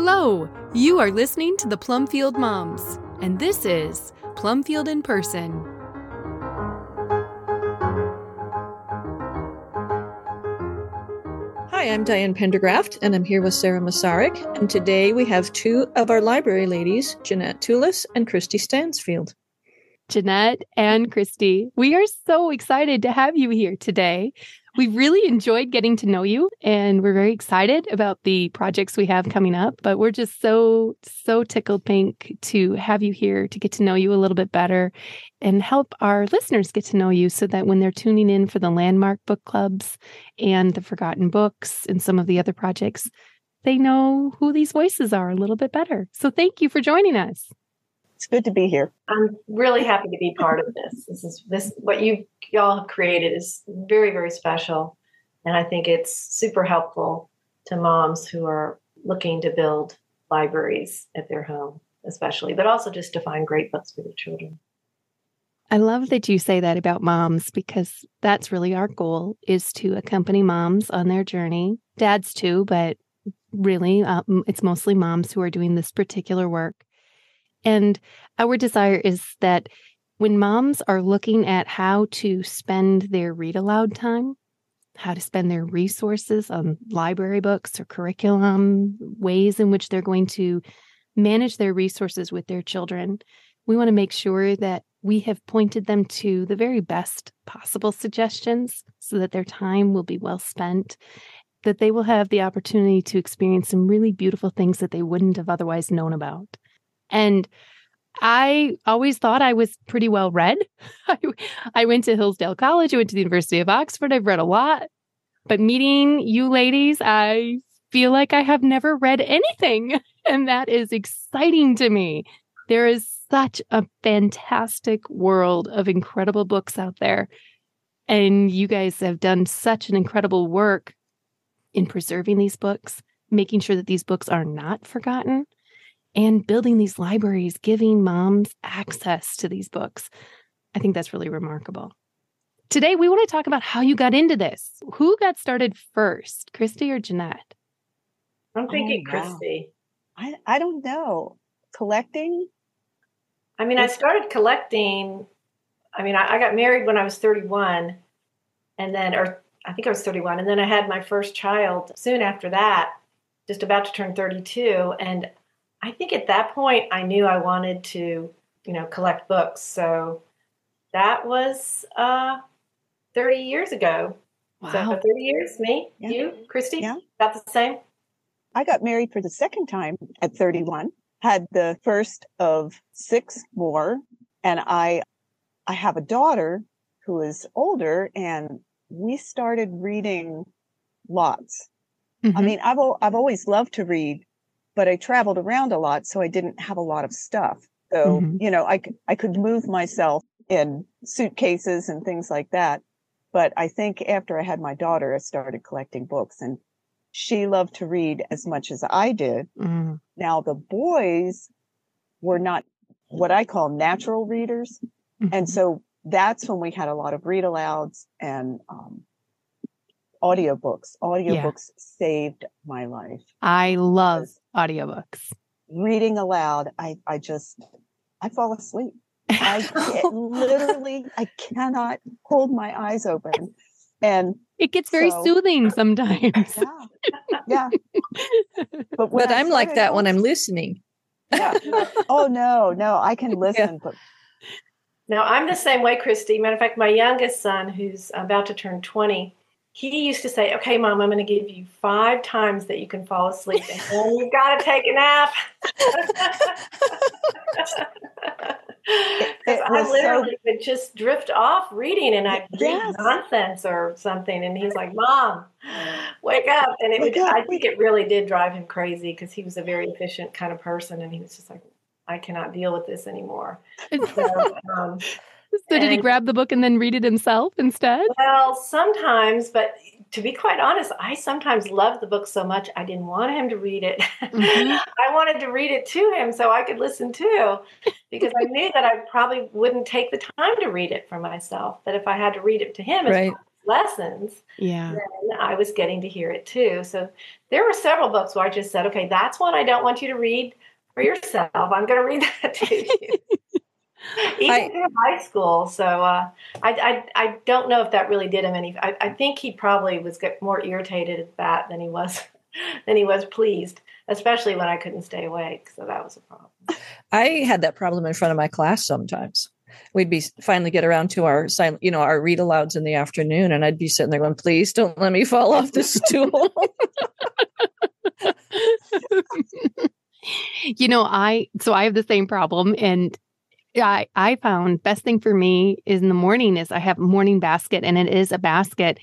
Hello! You are listening to the Plumfield Moms, and this is Plumfield in Person. Hi, I'm Diane Pendergraft, and I'm here with Sarah Masaryk. And today we have two of our library ladies, Jeanette Tulis and Kristi Stansfield. Jeanette and Kristi, we are so excited to have you here today. We really enjoyed getting to know you, and we're very excited about the projects we have coming up. But we're just so, so tickled pink to have you here to get to know you a little bit better and help our listeners get to know you so that when they're tuning in for the landmark book clubs and the forgotten books and some of the other projects, they know who these voices are a little bit better. So thank you for joining us. It's good to be here. I'm really happy to be part of this. This is this what you y'all have created is very very special, and I think it's super helpful to moms who are looking to build libraries at their home, especially, but also just to find great books for their children. I love that you say that about moms because that's really our goal is to accompany moms on their journey. Dads too, but really um, it's mostly moms who are doing this particular work and our desire is that when moms are looking at how to spend their read aloud time, how to spend their resources on library books or curriculum, ways in which they're going to manage their resources with their children, we want to make sure that we have pointed them to the very best possible suggestions so that their time will be well spent, that they will have the opportunity to experience some really beautiful things that they wouldn't have otherwise known about. And I always thought I was pretty well read. I, I went to Hillsdale College, I went to the University of Oxford. I've read a lot. But meeting you ladies, I feel like I have never read anything. And that is exciting to me. There is such a fantastic world of incredible books out there. And you guys have done such an incredible work in preserving these books, making sure that these books are not forgotten and building these libraries, giving moms access to these books. I think that's really remarkable. Today, we want to talk about how you got into this. Who got started first, Kristi or Jeanette? I'm oh, thinking oh, wow. Kristi. I, I don't know. Collecting? I mean, I started collecting. I mean, I, I got married when I was 31, and then, or I think I was 31, and then I had my first child soon after that, just about to turn 32. And I think at that point I knew I wanted to, you know, collect books. So that was uh, 30 years ago. Wow. So 30 years, me, yeah. you, Kristi, yeah. about the same. I got married for the second time at 31, had the first of six more, and I I have a daughter who is older and we started reading lots. Mm-hmm. I mean, I've I've always loved to read, but I traveled around a lot, so I didn't have a lot of stuff. So, mm-hmm. you know, I, I could move myself in suitcases and things like that. But I think after I had my daughter, I started collecting books and she loved to read as much as I did. Mm-hmm. Now the boys were not what I call natural readers. Mm-hmm. And so that's when we had a lot of read alouds and um, audiobooks. Audiobooks yeah. saved my life. I love audiobooks. Reading aloud, I, I just, I fall asleep. I literally, I cannot hold my eyes open. And it gets very so, soothing sometimes. Yeah. Yeah. But, but I'm like that when I'm listening. Yeah. oh no, no, I can listen, yeah. but now I'm the same way, Kristi. Matter of fact, my youngest son, who's about to turn 20, he used to say, "Okay, mom, I'm going to give you five times that you can fall asleep, and then you've got to take a nap." I literally so... would just drift off reading, and I'd read yes. nonsense or something, and he's like, "Mom, wake up!" And it would, up. I think it really did drive him crazy because he was a very efficient kind of person, and he was just like, "I cannot deal with this anymore." So, um, so did he grab the book and then read it himself instead? Well, sometimes, but to be quite honest, I sometimes loved the book so much I didn't want him to read it. Mm-hmm. I wanted to read it to him so I could listen too, because I knew that I probably wouldn't take the time to read it for myself. That if I had to read it to him, right. lessons, Yeah. then I was getting to hear it too. So there were several books where I just said, okay, that's one I don't want you to read for yourself. I'm going to read that to you. Even I- through high school. So uh, I, I, I don't know if that really did him any. I, I think he probably was get more irritated at that than he was than he was pleased, especially when I couldn't stay awake. So that was a problem. I had that problem in front of my class sometimes. We'd be finally get around to our silent, you know, our read alouds in the afternoon, and I'd be sitting there going, "Please don't let me fall off the stool." you know, I so I have the same problem and I I found best thing for me is in the morning is I have morning basket and it is a basket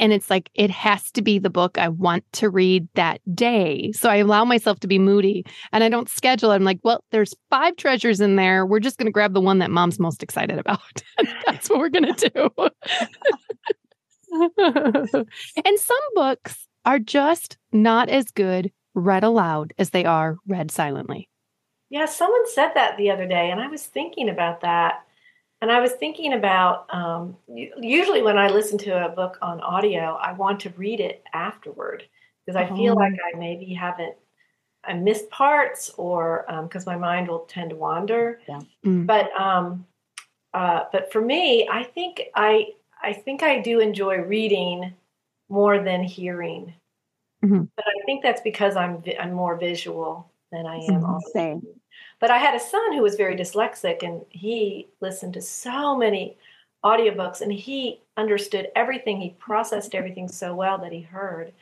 and it's like it has to be the book I want to read that day. So I allow myself to be moody and I don't schedule it. I'm like, well, there's five treasures in there. We're just going to grab the one that mom's most excited about. That's what we're going to do. and some books are just not as good read aloud as they are read silently. Yeah, someone said that the other day, and I was thinking about that. And I was thinking about um, usually when I listen to a book on audio, I want to read it afterward because I feel Oh. like I maybe haven't I missed parts or because my mind will tend to wander. Yeah. Mm. But um, uh, but for me, I think I I think I do enjoy reading more than hearing. Mhm. But I think that's because I'm I'm more visual than I am. Mhm. Same. But I had a son who was very dyslexic and he listened to so many audiobooks and he understood everything. He processed everything so well that he heard.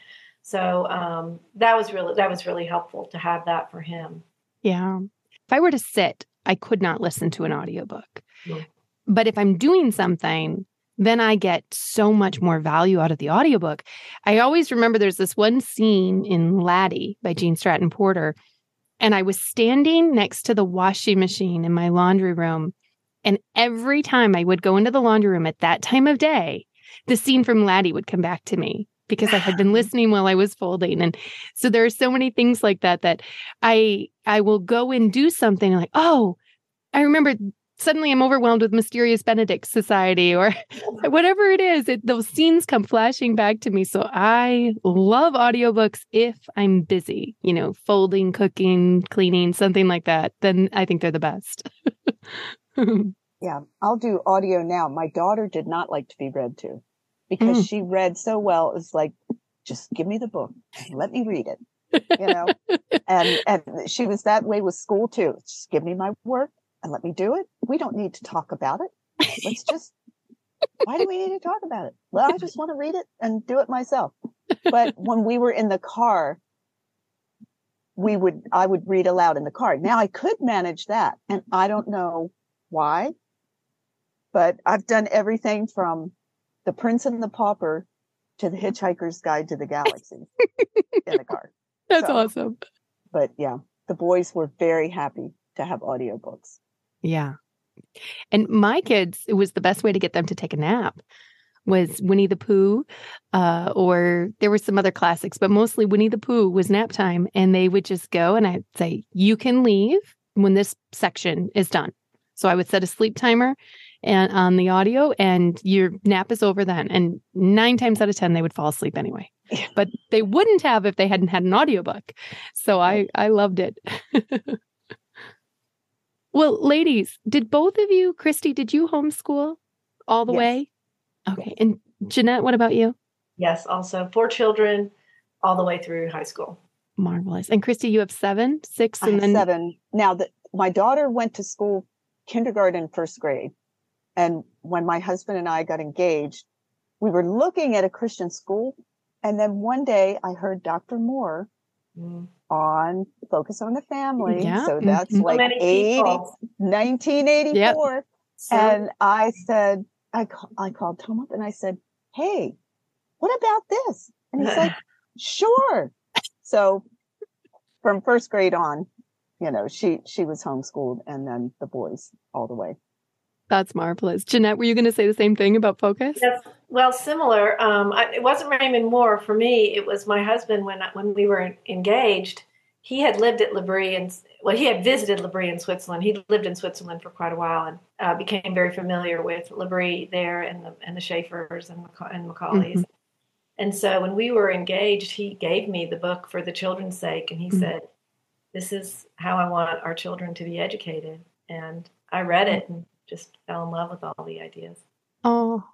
So um, that was really that was really helpful to have that for him. Yeah. If I were to sit, I could not listen to an audiobook. Yeah. But if I'm doing something, then I get so much more value out of the audiobook. I always remember there's this one scene in Laddie by Gene Stratton Porter. And I was standing next to the washing machine in my laundry room. And every time I would go into the laundry room at that time of day, the scene from Laddie would come back to me because I had been listening while I was folding. And so there are so many things like that that I I will go and do something and like, oh, I remember suddenly I'm overwhelmed with Mysterious Benedict Society or whatever it is. It, those scenes come flashing back to me. So I love audiobooks if I'm busy, you know, folding, cooking, cleaning, something like that. Then I think they're the best. Yeah, I'll do audio now. My daughter did not like to be read to because Mm. she read so well. It's like, just give me the book, let me read it, you know. and and she was that way with school too. Just give me my work and let me do it. We don't need to talk about it. Let's just. Why do we need to talk about it? Well, I just want to read it and do it myself. But when we were in the car, we would I would read aloud in the car. Now I could manage that, and I don't know why but I've done everything from The Prince and the Pauper to The Hitchhiker's Guide to the Galaxy in the car. That's So- awesome. But yeah, the boys were very happy to have audiobooks. Yeah. And my kids, it was the best way to get them to take a nap was Winnie the Pooh, uh, or there were some other classics, but mostly Winnie the Pooh was nap time. And they would just go and I'd say, you can leave when this section is done. So I would set a sleep timer and on the audio and your nap is over then. And nine times out of 10, they would fall asleep anyway, but they wouldn't have if they hadn't had an audiobook. So I, I loved it. Well, ladies, did both of you, Kristi, did you homeschool all the Yes. way? Okay. And Jeanette, what about you? Yes, also four children all the way through high school. Marvelous. And Kristi, you have seven, six, I and have then seven. Now that my daughter went to school, kindergarten, first grade. And when my husband and I got engaged, we were looking at a Christian school. And then one day I heard Dr. Moore Mm. On Focus on the Family. Yeah. So that's Mhm. So like many 80, people. 1984. So- And I said, I, ca- I called Tom up and I said, Hey, what about this? And he's like, sure. So from first grade on, you know, she, she was homeschooled and then the boys all the way. That's marvelous. Jeanette, were you going to say the same thing about focus? Yes, well, similar. Um, I, it wasn't Raymond Moore for me. It was my husband when when we were engaged. he had lived at L'Abri and well, he had visited L'Abri in Switzerland. He lived in Switzerland for quite a while and uh, became very familiar with L'Abri there and the and the Schaeffers and, and Macaulays. Mm-hmm. And so when we were engaged, he gave me the book for the children's sake, and he mm-hmm. said, "This is how I want our children to be educated." And I read it and just fell in love with all the ideas. Oh,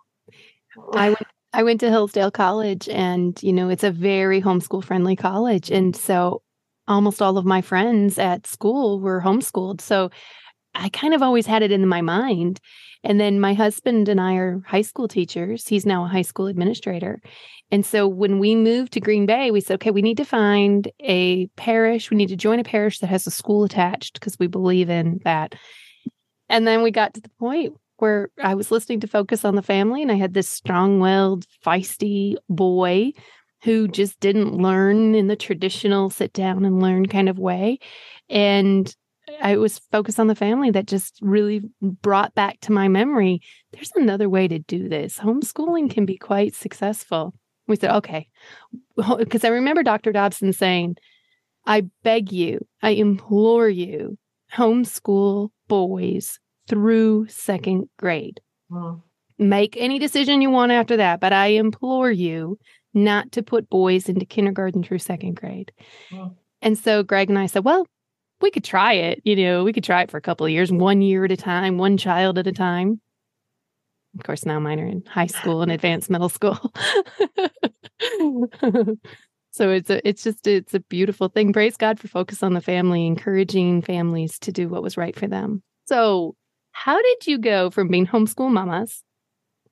I went I went to Hillsdale College and, you know, it's a very homeschool friendly college. And so almost all of my friends at school were homeschooled. So I kind of always had it in my mind. And then my husband and I are high school teachers. He's now a high school administrator. And so when we moved to Green Bay, we said, okay, we need to find a parish. We need to join a parish that has a school attached because we believe in that. And then we got to the point where I was listening to Focus on the Family, and I had this strong willed, feisty boy who just didn't learn in the traditional sit down and learn kind of way. And I was focused on the family that just really brought back to my memory there's another way to do this. Homeschooling can be quite successful. We said, okay. Because I remember Dr. Dobson saying, I beg you, I implore you, homeschool boys through second grade. Hmm. Make any decision you want after that, but I implore you not to put boys into kindergarten through second grade. Hmm. And so Greg and I said, well, we could try it. You know, we could try it for a couple of years, one year at a time, one child at a time. Of course, now mine are in high school and advanced middle school. so it's a it's just it's a beautiful thing. Praise God for focus on the family, encouraging families to do what was right for them. So how did you go from being homeschool mamas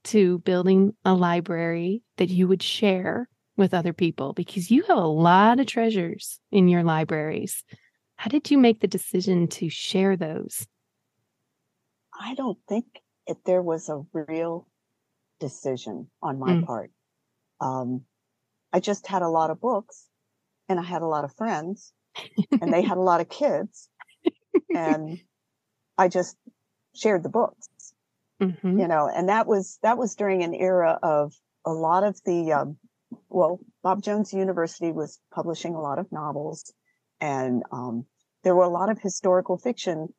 to building a library that you would share with other people? Because you have a lot of treasures in your libraries. How did you make the decision to share those? I don't think if there was a real decision on my mm. part. Um, I just had a lot of books and I had a lot of friends and they had a lot of kids and I just shared the books, mm-hmm. you know, and that was, that was during an era of a lot of the, um, well, Bob Jones University was publishing a lot of novels and, um, there were a lot of historical fiction,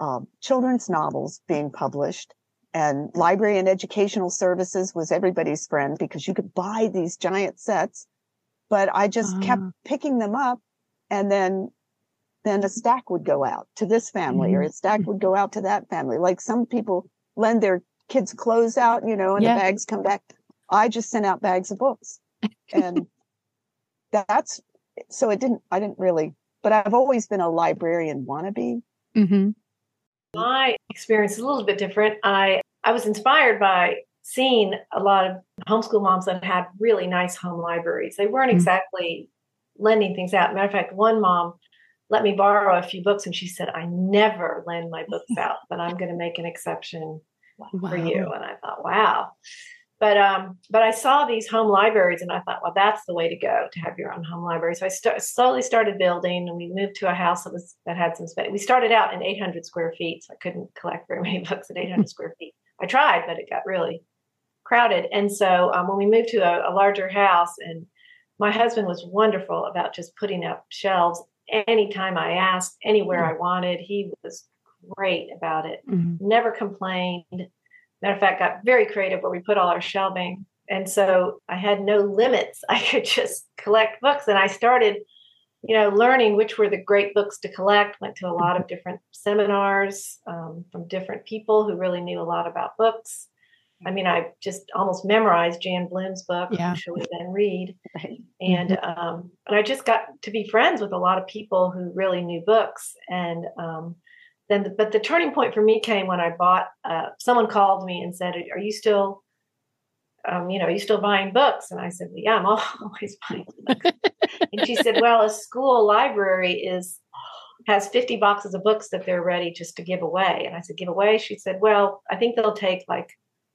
uh, children's novels being published and library and educational services was everybody's friend because you could buy these giant sets. But I just uh. kept picking them up and then then a stack would go out to this family mm-hmm. or a stack would go out to that family. Like some people lend their kids' clothes out, you know, and yeah. the bags come back. I just sent out bags of books. And that's so it didn't, I didn't really, but I've always been a librarian wannabe. Mm-hmm. My experience is a little bit different. I I was inspired by seeing a lot of homeschool moms that had really nice home libraries. They weren't mm-hmm. exactly lending things out. Matter of fact, one mom let me borrow a few books and she said, I never lend my books out, but I'm going to make an exception wow. for you. And I thought, wow. But um, but I saw these home libraries and I thought, well, that's the way to go to have your own home library. So I st- slowly started building, and we moved to a house that was that had some space. We started out in 800 square feet, so I couldn't collect very many books at 800 square feet. I tried, but it got really crowded. And so um, when we moved to a, a larger house, and my husband was wonderful about just putting up shelves anytime I asked, anywhere mm-hmm. I wanted. He was great about it. Mm-hmm. Never complained. Matter of fact, got very creative where we put all our shelving. And so I had no limits. I could just collect books. And I started, you know, learning which were the great books to collect. Went to a lot of different seminars um, from different people who really knew a lot about books. I mean, I just almost memorized Jan Bloom's book, yeah. Shall We Then Read? And mm-hmm. um, and I just got to be friends with a lot of people who really knew books. And um, then, the, but the turning point for me came when I bought. Uh, someone called me and said, "Are you still, um, you know, are you still buying books?" And I said, well, "Yeah, I'm always buying books." and she said, "Well, a school library is." has 50 boxes of books that they're ready just to give away. And I said, give away? She said, well, I think they'll take like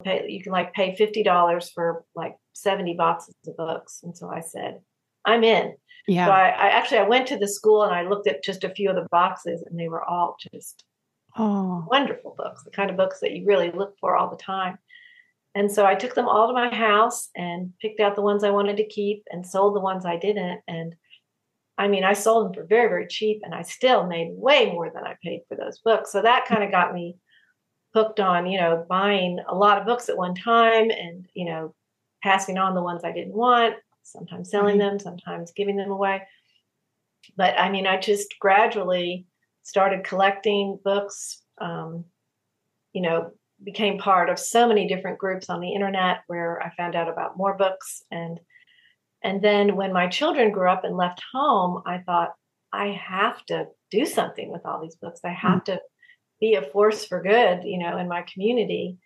pay, you can like pay $50 for like 70 boxes of books. And so I said, I'm in. Yeah. So I, I, actually I went to the school and I looked at just a few of the boxes and they were all just oh. wonderful books, the kind of books that you really look for all the time. And so I took them all to my house and picked out the ones I wanted to keep and sold the ones I didn't. And I mean, I sold them for very, very cheap and I still made way more than I paid for those books. So that kind of got me hooked on, you know, buying a lot of books at one time and, you know, passing on the ones I didn't want, sometimes selling them, sometimes giving them away. But I mean, I just gradually started collecting books, um, you know, became part of so many different groups on the internet where I found out about more books and and then when my children grew up and left home, I thought I have to do something with all these books. I have mm-hmm. to be a force for good, you know, in my community.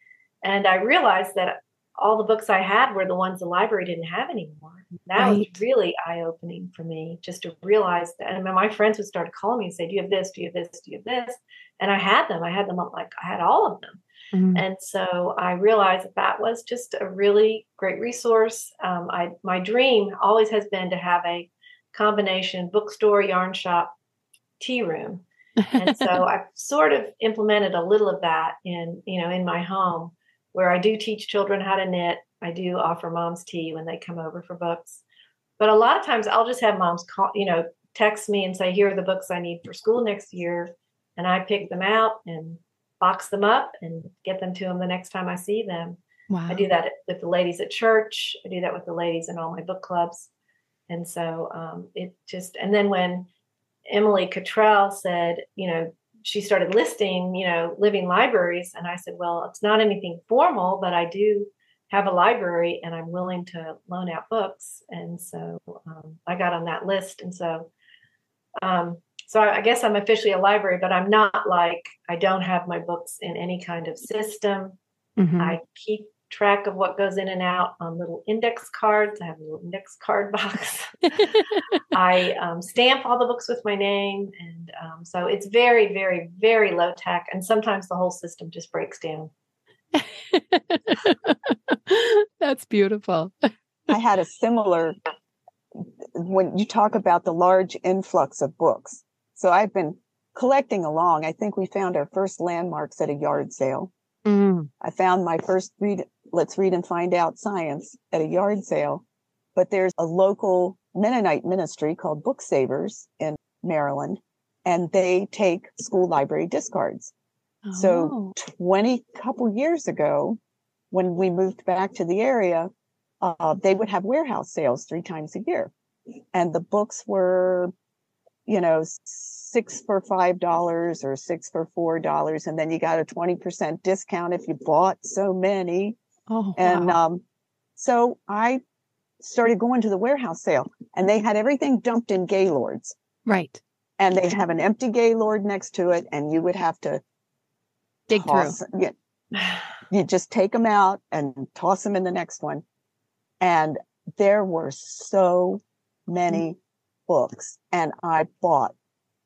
And I realized that all the books I had were the ones the library didn't have anymore. That right. was really eye opening for me just to realize that. And my friends would start calling me and say, Do you have this? Do you have this? Do you have this? And I had them. I had them like I had all of them. Mm-hmm. And so I realized that that was just a really great resource. Um, I my dream always has been to have a combination bookstore, yarn shop, tea room. and so I've sort of implemented a little of that in you know in my home where I do teach children how to knit. I do offer moms tea when they come over for books. But a lot of times I'll just have moms call, you know, text me and say, here are the books I need for school next year. And I pick them out and box them up and get them to them the next time I see them. Wow. I do that with the ladies at church. I do that with the ladies in all my book clubs. And so um, it just, and then when Emily Cottrell said, you know, she started listing, you know, living libraries. And I said, well, it's not anything formal, but I do have a library and I'm willing to loan out books. And so um, I got on that list. And so um, so I guess I'm officially a library, but I'm not like I don't have my books in any kind of system. Mm-hmm. I keep track of what goes in and out on little index cards. I have a little index card box. I um, stamp all the books with my name, and um, so it's very, very, very low tech. And sometimes the whole system just breaks down. That's beautiful. I had a similar when you talk about the large influx of books. So I've been collecting along. I think we found our first landmarks at a yard sale. Mm. I found my first read, let's read and find out science at a yard sale. But there's a local Mennonite ministry called Book Savers in Maryland, and they take school library discards. Oh. So 20 couple years ago, when we moved back to the area, uh, they would have warehouse sales three times a year. And the books were you know, six for five dollars or six for four dollars, and then you got a twenty percent discount if you bought so many. Oh, and wow. um, so I started going to the warehouse sale, and they had everything dumped in Gaylords. Right. And they have an empty Gaylord next to it, and you would have to dig toss, through. Yeah, you just take them out and toss them in the next one. And there were so many books and I bought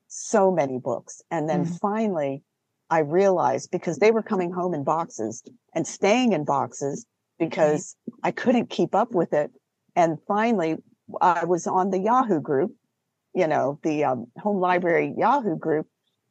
so many books. And then mm. finally I realized because they were coming home in boxes and staying in boxes because I couldn't keep up with it. And finally I was on the Yahoo group, you know, the um, home library Yahoo group.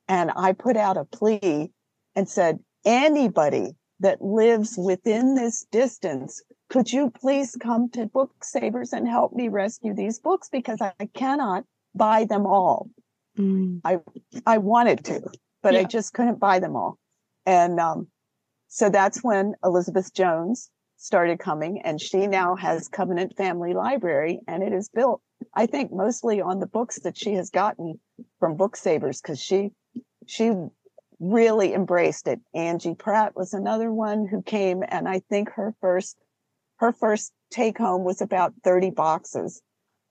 And I put out a plea and said, anybody that lives within this distance could you please come to Book Savers and help me rescue these books because I cannot buy them all. Mm. I I wanted to, but yeah. I just couldn't buy them all. And um, so that's when Elizabeth Jones started coming, and she now has Covenant Family Library, and it is built, I think, mostly on the books that she has gotten from Book Savers because she she really embraced it. Angie Pratt was another one who came, and I think her first her first take home was about 30 boxes.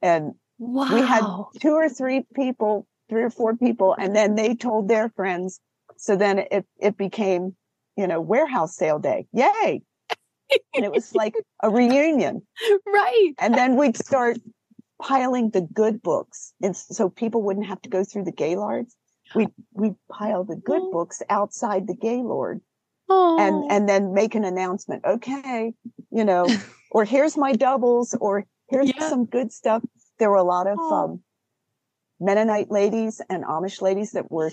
And wow. we had two or three people, three or four people, and then they told their friends. So then it, it became, you know, warehouse sale day. Yay. and it was like a reunion. Right. And then we'd start piling the good books. And so people wouldn't have to go through the Gaylords. We we pile the good oh. books outside the Gaylord Oh. and and then make an announcement okay you know or here's my doubles or here's yeah. some good stuff there were a lot of oh. um, mennonite ladies and amish ladies that were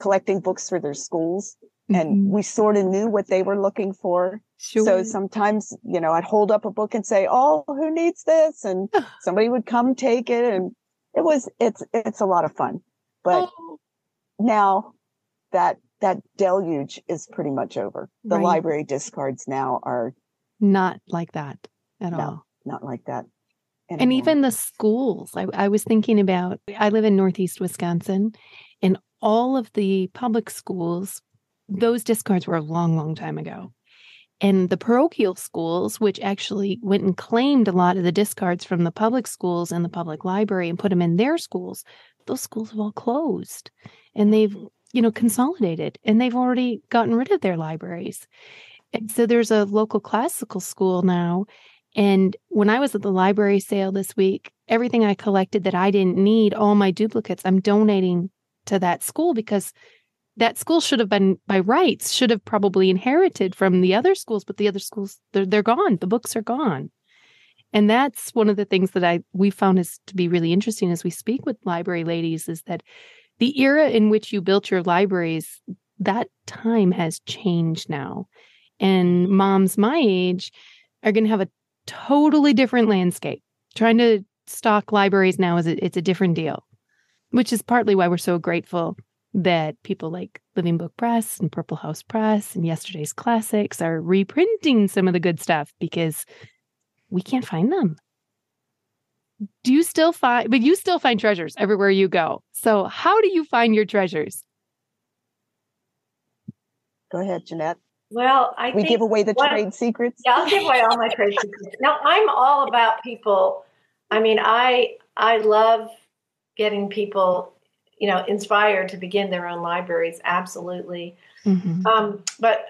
collecting books for their schools and mm-hmm. we sort of knew what they were looking for sure. so sometimes you know i'd hold up a book and say oh who needs this and somebody would come take it and it was it's it's a lot of fun. But Oh, now that that deluge is pretty much over. The Right. library discards now are not like that at No. all. not like that. And even the schools, I, I was thinking about, I live in Northeast Wisconsin, and all of the public schools, those discards were a long, long time ago. And the parochial schools, which actually went and claimed a lot of the discards from the public schools and the public library and put them in their schools, those schools have all closed and they've, you know, consolidated and they've already gotten rid of their libraries. And so there's a local classical school now and when I was at the library sale this week, everything I collected that I didn't need, all my duplicates, I'm donating to that school because that school should have been by rights, should have probably inherited from the other schools, but the other schools they're they're gone. The books are gone. And that's one of the things that I we found is to be really interesting as we speak with library ladies is that the era in which you built your libraries, that time has changed now. And moms my age are going to have a totally different landscape. Trying to stock libraries now is a, it's a different deal, which is partly why we're so grateful that people like Living Book Press and Purple House Press and Yesterday's Classics are reprinting some of the good stuff because we can't find them. Do you still find, but you still find treasures everywhere you go. So, how do you find your treasures? go ahead, Jeanette. Well, I We think give away the one- trade secrets. Yeah, I'll give away all my trade secrets. Now, I'm all about people. I mean, I I love getting people, you know, inspired to begin their own libraries. Absolutely. Mhm. Um, but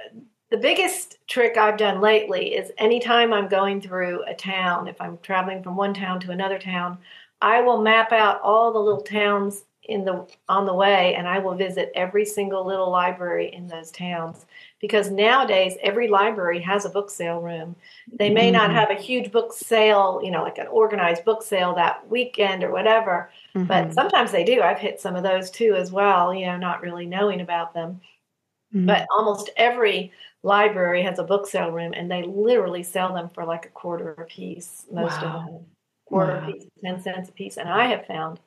the biggest trick I've done lately is anytime I'm going through a town, if I'm traveling from one town to another town, I will map out all the little towns in the on the way and I will visit every single little library in those towns because nowadays every library has a book sale room. They may not Mhm. have a huge book sale, you know, like an organized book sale that weekend or whatever, but Mhm. sometimes they do. I've hit some of those too as well, you know, not really knowing about them Mhm. but almost every library has a book sale room and they literally sell them for like a quarter a piece most Wow. of them quarter Wow. a piece 10 cents a piece and i have found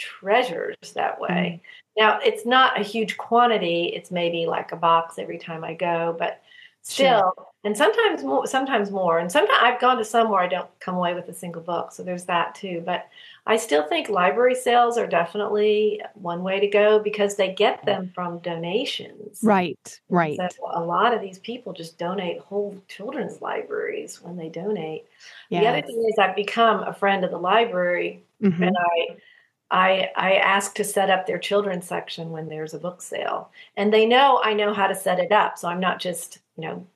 treasures that way now it's not a huge quantity it's maybe like a box every time i go but still and sometimes more sometimes more and sometimes i've gone to some where i don't come away with a single book so there's that too but i still think library sales are definitely one way to go because they get them from donations right, right. so a lot of these people just donate whole children's libraries when they donate. The other thing is I've become a friend of the library Mhm. and I I I ask to set up their children's section when there's a book sale. And they know I know how to set it up. So I'm not just, you know,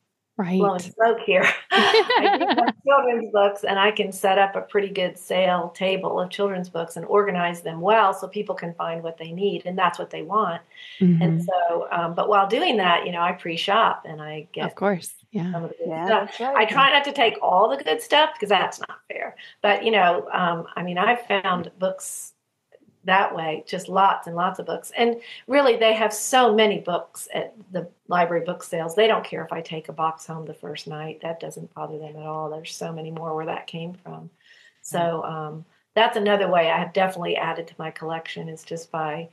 blowing Right. smoke here. I do have children's books and I can set up a pretty good sale table of children's books and organize them well so people can find what they need and that's what they want. Mhm. And so, um, but while doing that, you know, I pre-shop and I get Of course. Yeah. some of the good Yeah, stuff. that's right. I try not to take all the good stuff because that's not fair. But you know, um, I mean, I've found books that way, just lots and lots of books. And really, they have so many books at the library book sales. They don't care if I take a box home the first night. That doesn't bother them at all. There's so many more where that came from. So um, that's another way I have definitely added to my collection is just by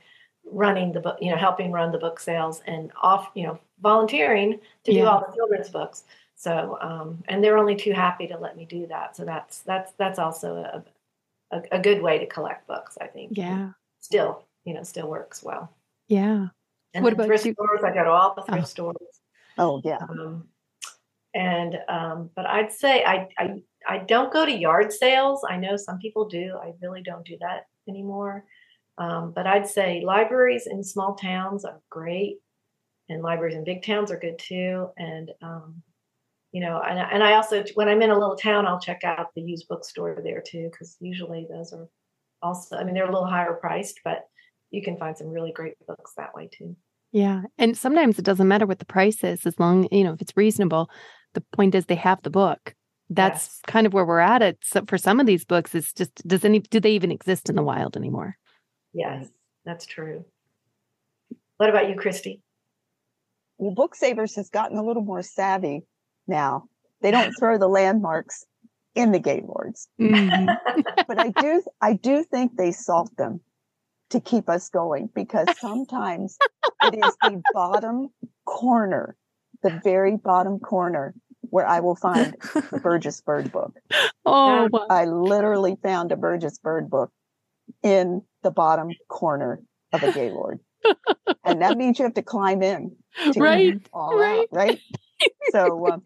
running the book, you know, helping run the book sales and off, you know, volunteering to do all the children's books. So, um, and they're only too happy to let me do that. So that's that's that's also a a, a good way to collect books. I think. Yeah. Still, you know, still works well. Yeah. And What about thrift you? stores? I go to all the thrift Oh. stores. Oh yeah. Um, and um, but I'd say I, I I don't go to yard sales. I know some people do. I really don't do that anymore. Um, but I'd say libraries in small towns are great, and libraries in big towns are good too. And um, you know, and, I- and I also when I'm in a little town, I'll check out the used bookstore there too, because usually those are also. I mean, they're a little higher priced, but you can find some really great books that way too. Yeah. And sometimes it doesn't matter what the price is, as long, you know, if it's reasonable. The point is they have the book. That's Yes. kind of where we're at. It so for some of these books, it's just does any do they even exist in the wild anymore? Yes, that's true. What about you, Kristi? Well, Book Savers has gotten a little more savvy now. They don't throw the landmarks in the Gaylords. Mhm. But I do, I do think they salt them to keep us going because sometimes it is the bottom corner, the very bottom corner where I will find the Burgess Bird book. Oh, wow. I literally found a Burgess Bird book in the bottom corner of a Gaylord. and that means you have to climb in to get Right, all right. out, right? So, um,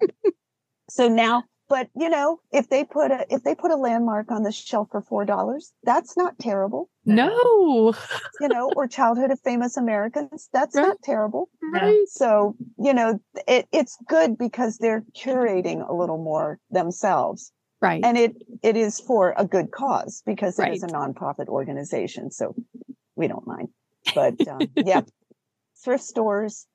so now, but you know, if they put a if they put a landmark on the shelf for four dollars, that's not terrible, no. you know. or Childhood of Famous Americans, that's Right. not terrible. Right. So you know, it, it's good because they're curating a little more themselves Right. and it it is for a good cause because it is a Right. nonprofit organization so we don't mind but um, yeah thrift stores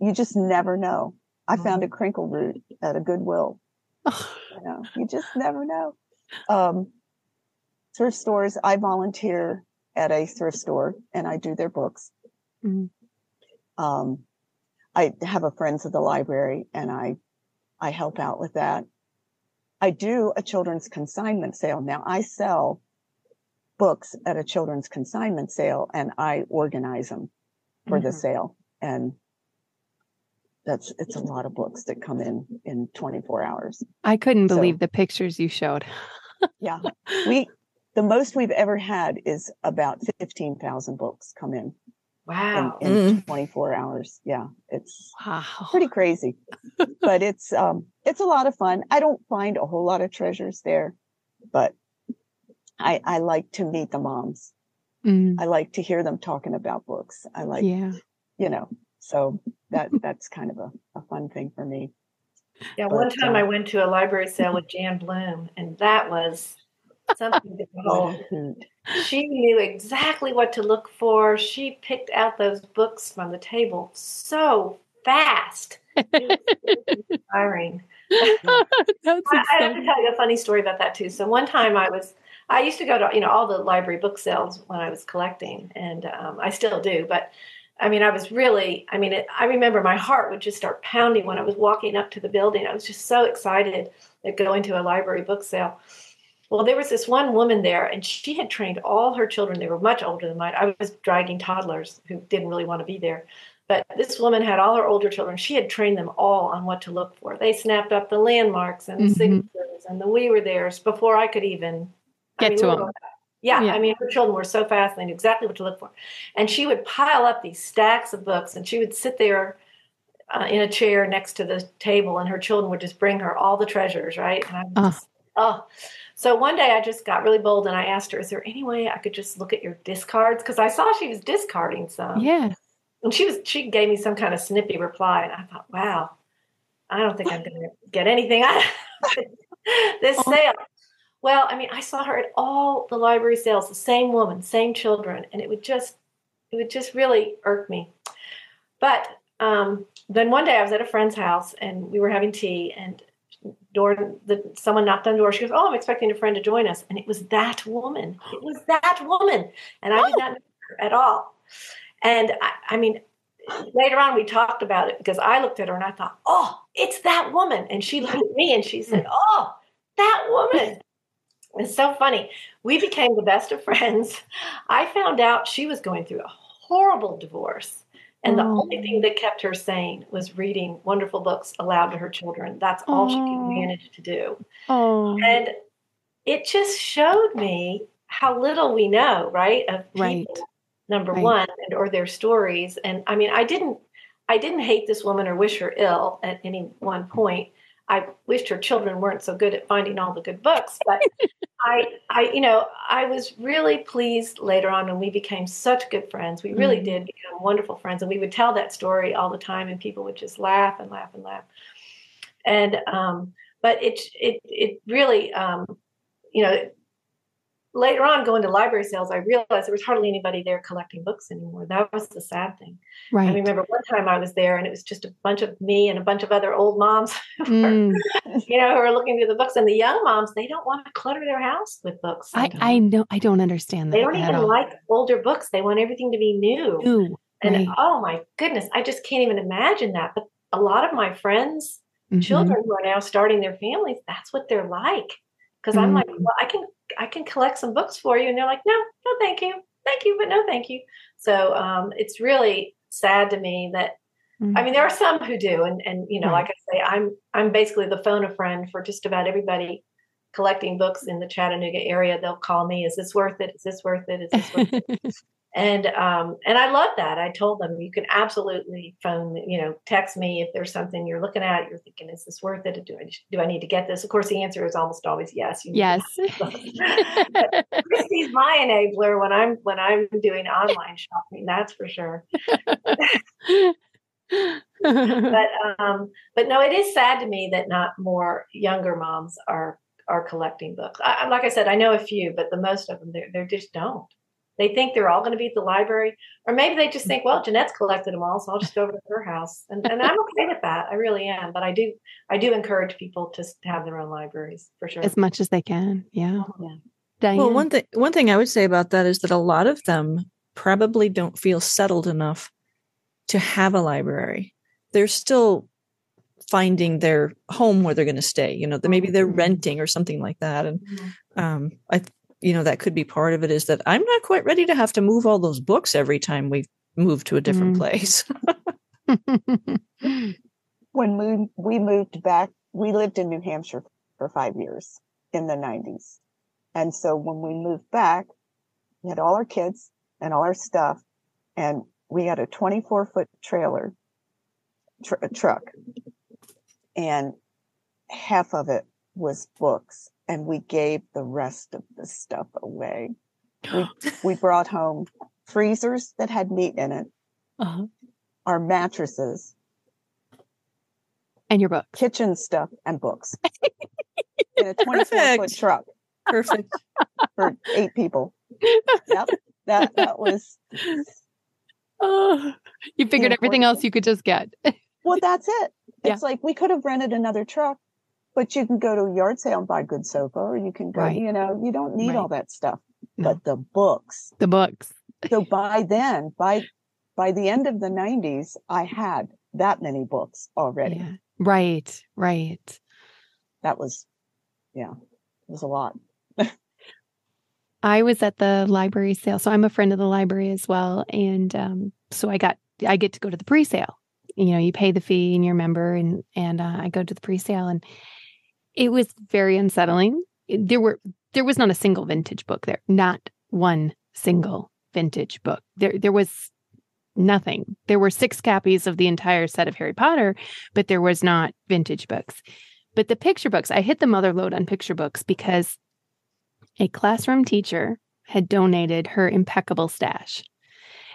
you just never know i found a crinkle root at a goodwill you know you just never know um, thrift stores i volunteer at a thrift store and i do their books Mhm. um, i have a friends of the library and i i help out with that I do a children's consignment sale. Now I sell books at a children's consignment sale and I organize them for the Mhm. sale. And that's, it's a lot of books that come in in 24 hours. I couldn't So- believe the pictures you showed. Yeah. We, the most we've ever had is about 15,000 books come in Wow. in, in Mm. 24 hours. Yeah. It's Wow. pretty crazy, but it's, um, it's a lot of fun. I don't find a whole lot of treasures there, but I, I like to meet the moms. Mm, I like to hear them talking about books. I like, yeah. you know, so that, that's kind of a, a fun thing for me. Yeah, one time uh, I went to a library sale with Jan Bloom, and that was something to behold. She knew exactly what to look for. She picked out those books from the table so fast. It was, inspiring. I, I have to tell you a funny story about that too. So one time I was, I used to go to you know all the library book sales when I was collecting, and um, I still do. But I mean, I was really, I mean, it, I remember my heart would just start pounding when I was walking up to the building. I was just so excited at going to a library book sale. Well, there was this one woman there, and she had trained all her children. They were much older than mine. I was dragging toddlers who didn't really want to be there. But this woman had all her older children. She had trained them all on what to look for. They snapped up the landmarks and the Mhm. signatures and the we were there's before I could even I Get mean, to we 'em. were- Yeah, Yeah. I mean, her children were so fast; they knew exactly what to look for. And she would pile up these stacks of books, and she would sit there uh, in a chair next to the table, and her children would just bring her all the treasures, right? And I was Ah. just, oh. So one day I just got really bold and I asked her, "Is there any way I could just look at your discards?" Because I saw she was discarding some. Yeah. And she was she gave me some kind of snippy reply, and I thought, wow, I don't think I'm going to get anything out of this Oh. sale. Well, I mean, I saw her at all the library sales, the same woman, same children, and it would just it would just really irk me. But um, then one day I was at a friend's house and we were having tea, and door the someone knocked on the door. She goes, "Oh, I'm expecting a friend to join us," and it was that woman. It was that woman, and I did not know her at all. And I, I mean, later on we talked about it because I looked at her and I thought, "Oh, it's that woman," and she looked at me and she said, "Oh, that woman." It's so funny. We became the best of friends. I found out she was going through a horrible divorce. And the Oh. only thing that kept her sane was reading wonderful books aloud to her children. That's all she Oh. could manage to do. Oh. And it just showed me how little we know, right? Of people, Right. number Right. one, and or their stories. And I mean, I didn't, I didn't hate this woman or wish her ill at any one point. I wished her children weren't so good at finding all the good books, but I, I, you know, I was really pleased later on when we became such good friends. We really Mhm. did become wonderful friends, and we would tell that story all the time, and people would just laugh and laugh and laugh. And um, but it, it, it really, um, you know, later on going to library sales, I realized there was hardly anybody there collecting books anymore. That was the sad thing. I remember one time I was there, and it was just a bunch of me and a bunch of other old moms Mm. you know, who are looking through the books. And the young moms, they don't want to clutter their house with books. I. I know. I don't understand that. they don't even all. like older books. They want everything to be new. Ooh, and right. oh my goodness, I just can't even imagine that. But a lot of my friends Mhm. children who are now starting their families, that's what they're like. Because I'm like, well, I can I can collect some books for you, and they're like, no, no, thank you, thank you, but no, thank you. So um, it's really sad to me that I mean, there are some who do, and and you know, Right. like I say, I'm I'm basically the phone a friend for just about everybody collecting books in the Chattanooga area. They'll call me, "Is this worth it? Is this worth it? Is this worth it?" and um and I love that. I told them you can absolutely phone, you know, text me if there's something you're looking at. You're thinking, "Is this worth it? Do I do I need to get this?" Of course, the answer is almost always yes. Yes. Kristi's my enabler when I'm when I'm doing online shopping. That's for sure. but um but no it is sad to me that not more younger moms are are collecting books I, I- like i said i know a few but the most of them they they just don't they think they're all going to be at the library or maybe they just think well jeanette's collected them all so i'll just go over to her house and, and i'm okay with that i really am but i do i do encourage people to have their own libraries for sure as much as they can. Yeah. Yeah. Diane. Well, one thing one thing I would say about that is that a lot of them probably don't feel settled enough to have a library. They're still finding their home where they're going to stay. You know, maybe they're Mhm. renting or something like that. And Mhm. um, I, th- you know, that could be part of it. Is that I'm not quite ready to have to move all those books every time we move to a different Mm. place. when we, we moved back, we lived in New Hampshire for five years in the 90s. And so when we moved back, we had all our kids and all our stuff, and we had a 24 foot trailer tr- truck, and half of it was books, and we gave the rest of the stuff away. We, we brought home freezers that had meat in it, Uh-huh. our mattresses, And your book. kitchen stuff and books in a 24 foot truck Perfect. for eight people. Yep. That, that was, Oh, you figured everything else you could just get. well, that's it. Yeah. It's like we could have rented another truck, but you can go to a yard sale and buy good sofa or you can go, Right. you know, you don't need Right. all that stuff, No. but the books. the books. So by then, by, by the end of the nineties, I had that many books already. Yeah. Right. Right. That was, yeah, it was a lot. I was at the library sale. So I'm a friend of the library as well. And um, so I got, I get to go to the pre sale. You know, you pay the fee and you're a member, and, and uh, I go to the pre sale. And it was very unsettling. There were, there was not a single vintage book there, not one single vintage book. There, there was nothing. There were six copies of the entire set of Harry Potter, but there was not vintage books. But the picture books, I hit the mother load on picture books because a classroom teacher had donated her impeccable stash.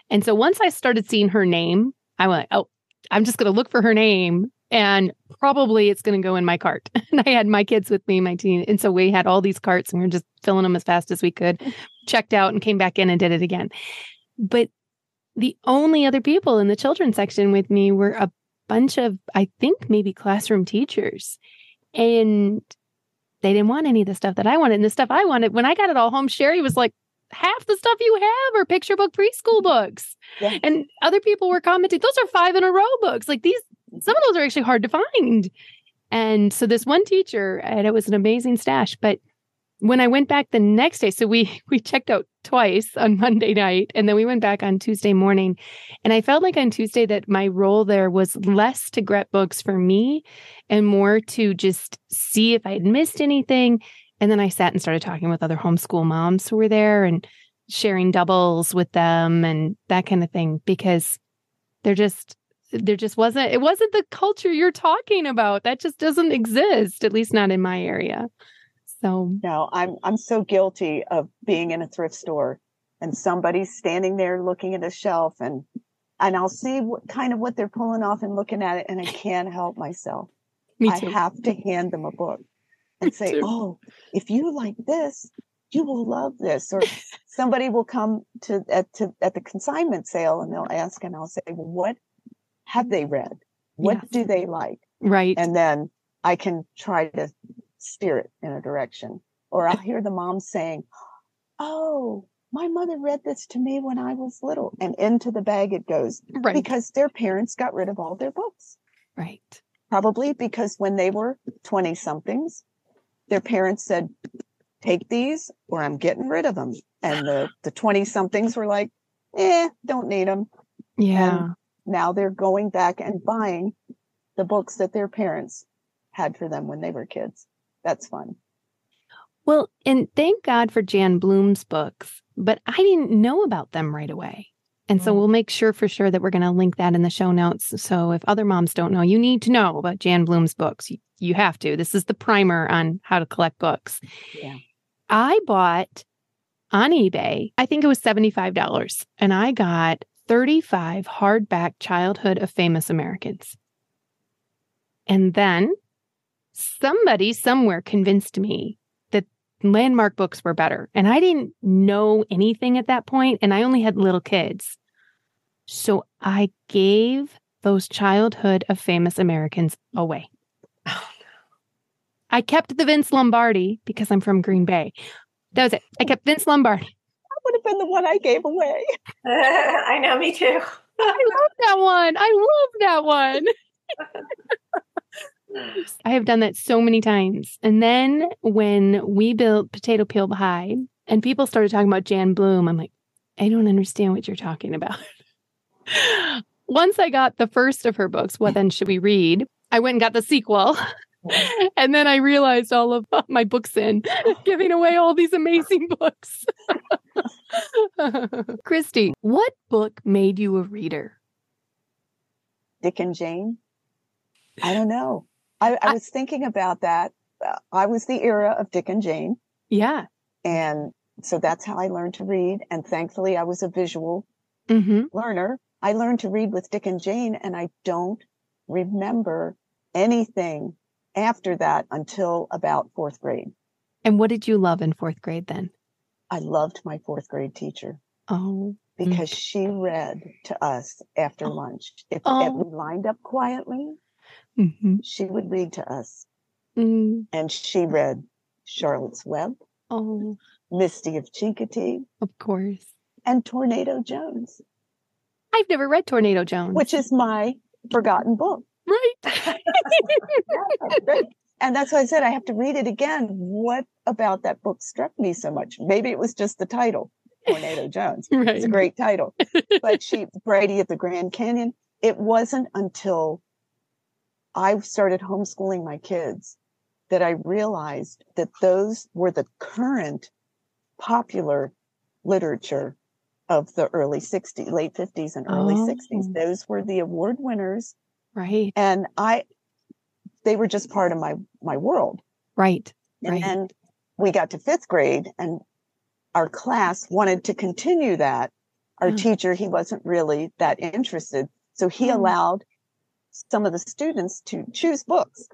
And so once I started seeing her name, I went, oh, I'm just going to look for her name and probably it's going to go in my cart. and I had my kids with me, my teen. And so we had all these carts and we were just filling them as fast as we could, checked out and came back in and did it again. But the only other people in the children's section with me were a bunch of, I think, maybe classroom teachers. And they didn't want any of the stuff that I wanted. And the stuff I wanted, when I got it all home, Sherry was like, half the stuff you have are picture book preschool books. Yeah. And other people were commenting, those are five in a row books. Like these, some of those are actually hard to find. And so this one teacher, and it was an amazing stash. But when I went back the next day, so we we checked out twice on Monday night, and then we went back on Tuesday morning. And I felt like on Tuesday that my role there was less to get books for me and more to just see if I had missed anything. And then I sat and started talking with other homeschool moms who were there and sharing doubles with them and that kind of thing because they're just there just wasn't it wasn't the culture you're talking about. That just doesn't exist, at least not in my area. So No, I'm I'm so guilty of being in a thrift store and somebody's standing there looking at a shelf and and I'll see what kind of what they're pulling off and looking at it and I can't help myself. me too. I have to hand them a book and say, too. "Oh, if you like this, you will love this." Or somebody will come to at to at the consignment sale and they'll ask and I'll say, "Well, what have they read? What Yes. do they like?" right. and then I can try to steer it in a direction. Or I'll hear the mom saying, Oh, my mother read this to me when I was little. And into the bag it goes right. because their parents got rid of all their books. right. Probably because when they were 20 somethings, their parents said, take these or I'm getting rid of them. And the, the 20 somethings were like, eh, don't need them. Yeah. And now they're going back and buying the books that their parents had for them when they were kids. That's fun. Well, and thank God for Jan Bloom's books, but I didn't know about them right away. And so Mm. we'll make sure for sure that we're going to link that in the show notes. So if other moms don't know, you need to know about Jan Bloom's books. You, you have to. This is the primer on how to collect books. Yeah. I bought on eBay, I think it was $75, and I got 35 hardback childhood of famous Americans. And then somebody somewhere convinced me that landmark books were better. And I didn't know anything at that point, and I only had little kids. So I gave those childhood of famous Americans away. Oh, I kept the Vince Lombardi because I'm from Green Bay. That was it. I kept Vince Lombardi. That would have been the one I gave away. I know, me too. I love that one. I love that one. I have done that so many times. And then when we built Potato Peel Pie and people started talking about Jan Bloom, I'm like, I don't understand what you're talking about. Once I got the first of her books, What Then Should We Read? I went and got the sequel. and then I realized all of my books in giving away all these amazing books. Kristi, what book made you a reader? Dick and Jane. I don't know. I, I was thinking about that. Uh, I was the era of Dick and Jane. Yeah. And so that's how I learned to read. And thankfully I was a visual Mm-hmm. learner. I learned to read with Dick and Jane and I don't remember anything after that until about fourth grade. And what did you love in fourth grade then? I loved my fourth grade teacher Oh, because she read to us after Oh. lunch. If, Oh. if we lined up quietly, mm-hmm. she would read to us mm. and she read Charlotte's Web, oh, Misty of Chincoteague, of course. and Tornado Jones, I've never read Tornado Jones. which is my forgotten book. Right. And that's why I said I have to read it again. What about that book struck me so much? Maybe it was just the title, Tornado Jones. right. It's a great title. but she, Brighty at the Grand Canyon, it wasn't until I started homeschooling my kids that I realized that those were the current popular literature of the early 60s, late 50s and early Oh. 60s. Those were the award winners. Right. And I, they were just part of my, my world. Right. And Right. we got to fifth grade and our class wanted to continue that. Our Mm. teacher, he wasn't really that interested. So he Mm. allowed some of the students to choose books.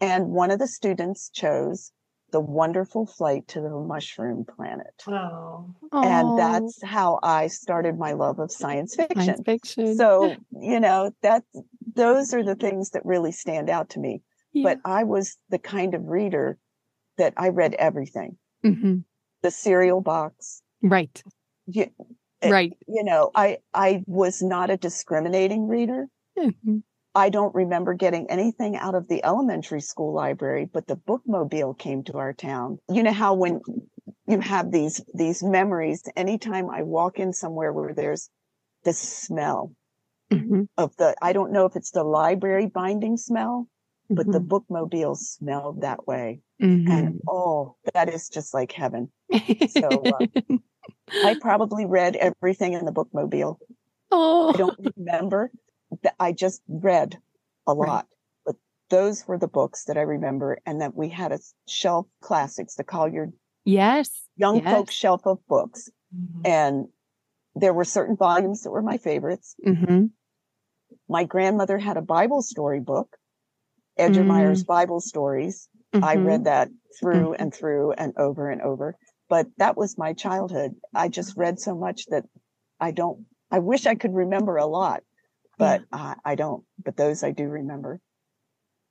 And one of the students chose The Wonderful Flight to the Mushroom Planet. Oh, And that's how I started my love of science fiction. science fiction. So, you know, that those are the things that really stand out to me. Yeah. But I was the kind of reader that I read everything. Mhm. The cereal box, right. you, Eh, Right. you know, I I was not a discriminating reader. Mhm. I don't remember getting anything out of the elementary school library, but the bookmobile came to our town. You know how when you have these these memories, anytime I walk in somewhere where there's the smell Mhm. of the I don't know if it's the library binding smell, but the Mhm. bookmobile smelled that way. Mhm. And oh, that is just like heaven. so, uh, I probably read everything in the bookmobile. oh, I don't remember that I just read a Right. lot, but those were the books that I remember. And that we had a shelf classics, the Collier yes. Young yes. Folk shelf of books. Mhm. And there were certain volumes that were my favorites. hmm My grandmother had a Bible story book, Egermeier's Bible stories. I Mhm. read that through Mhm. and through and over and over. But that was my childhood. I just read so much that I don't, I wish I could remember a lot, but uh, I don't. But those I do remember.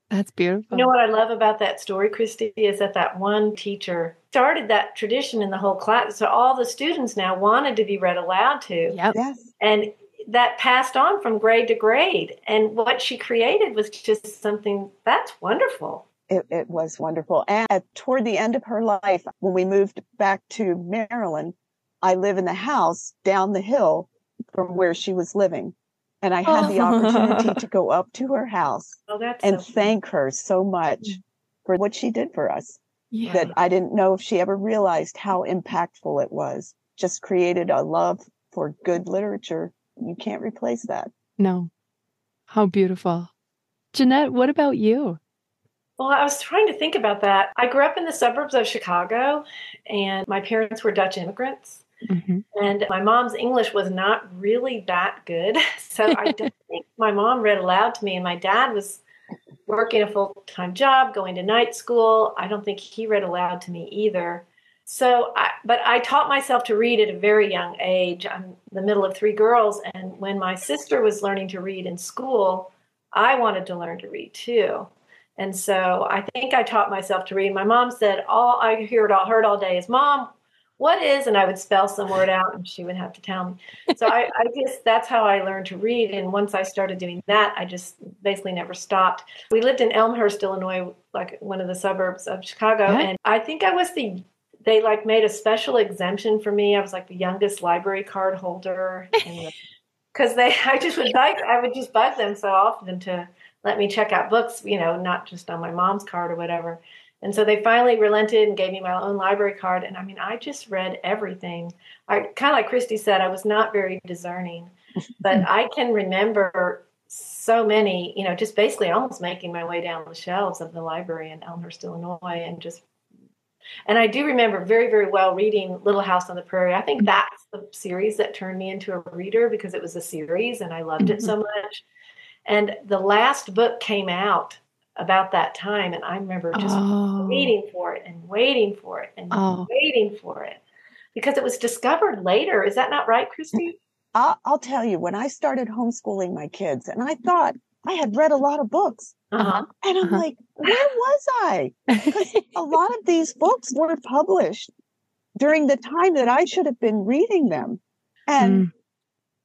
That's beautiful. You know what I love about that story, Kristi, is that that one teacher started that tradition in the whole class. So all the students now wanted to be read aloud to. Yep. Yes. And that passed on from grade to grade. And what she created was just something that's wonderful. It, it was wonderful. And toward the end of her life, when we moved back to Maryland, I live in the house down the hill from where she was living. And I had oh. the opportunity to go up to her house oh, and so thank her so much mm. for what she did for us. Yeah. That I didn't know if she ever realized how impactful it was. Just created a love for good literature. You can't replace that. No. How beautiful. Jeanette, what about you? Well, I was trying to think about that. I grew up in the suburbs of Chicago, and my parents were Dutch immigrants. Mm-hmm. And my mom's English was not really that good. So I don't think my mom read aloud to me, and my dad was working a full time job, going to night school. I don't think he read aloud to me either. So, I, but I taught myself to read at a very young age. I'm the middle of three girls, and when my sister was learning to read in school, I wanted to learn to read too. And so I think I taught myself to read. My mom said, "All I heard all heard all day is, Mom, what is?" And I would spell some word out, and she would have to tell me. So I, I guess that's how I learned to read. And once I started doing that, I just basically never stopped. We lived in Elmhurst, Illinois, like one of the suburbs of Chicago, and I think I was the they like made a special exemption for me. I was like the youngest library card holder, because they I just would bug I would just bug them so often to let me check out books, you know, not just on my mom's card or whatever. And so they finally relented and gave me my own library card. And I mean, I just read everything. I kind of like Kristi said, I was not very discerning, but I can remember so many, you know, just basically almost making my way down the shelves of the library in Elmhurst, Illinois, and just. And I do remember very, very well reading Little House on the Prairie. I think that's the series that turned me into a reader because it was a series and I loved mm-hmm. it so much. And the last book came out about that time, and I remember just oh. waiting for it and waiting for it and oh. waiting for it because it was discovered later. Is that not right, Kristi? I'll, I'll, tell you, when I started homeschooling my kids, and I thought I had read a lot of books, uh-huh. and I'm uh-huh. like, where was I? Because a lot of these books were published during the time that I should have been reading them. And mm.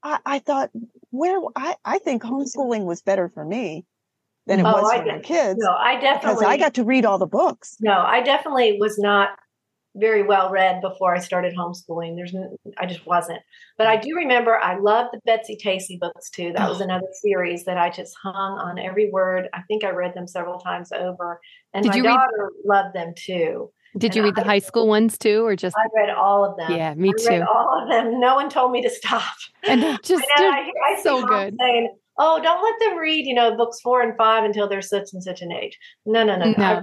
I, I, thought, where I, I think homeschooling was better for me than it oh, was I for my kids. No, I definitely because I got to read all the books. No, I definitely was not very well read before I started homeschooling. There's I just wasn't. But I do remember I loved the Betsy Tacy books too. That was oh. another series that I just hung on every word. I think I read them several times over. And Did my daughter read- loved them too. Did and you read I, the high school ones too, or just? I read all of them. Yeah, me I too. all of them. No one told me to stop. And just I, I so good. Saying, "Oh, don't let them read, you know, books four and five until they're such and such an age." No, no, no, no. I,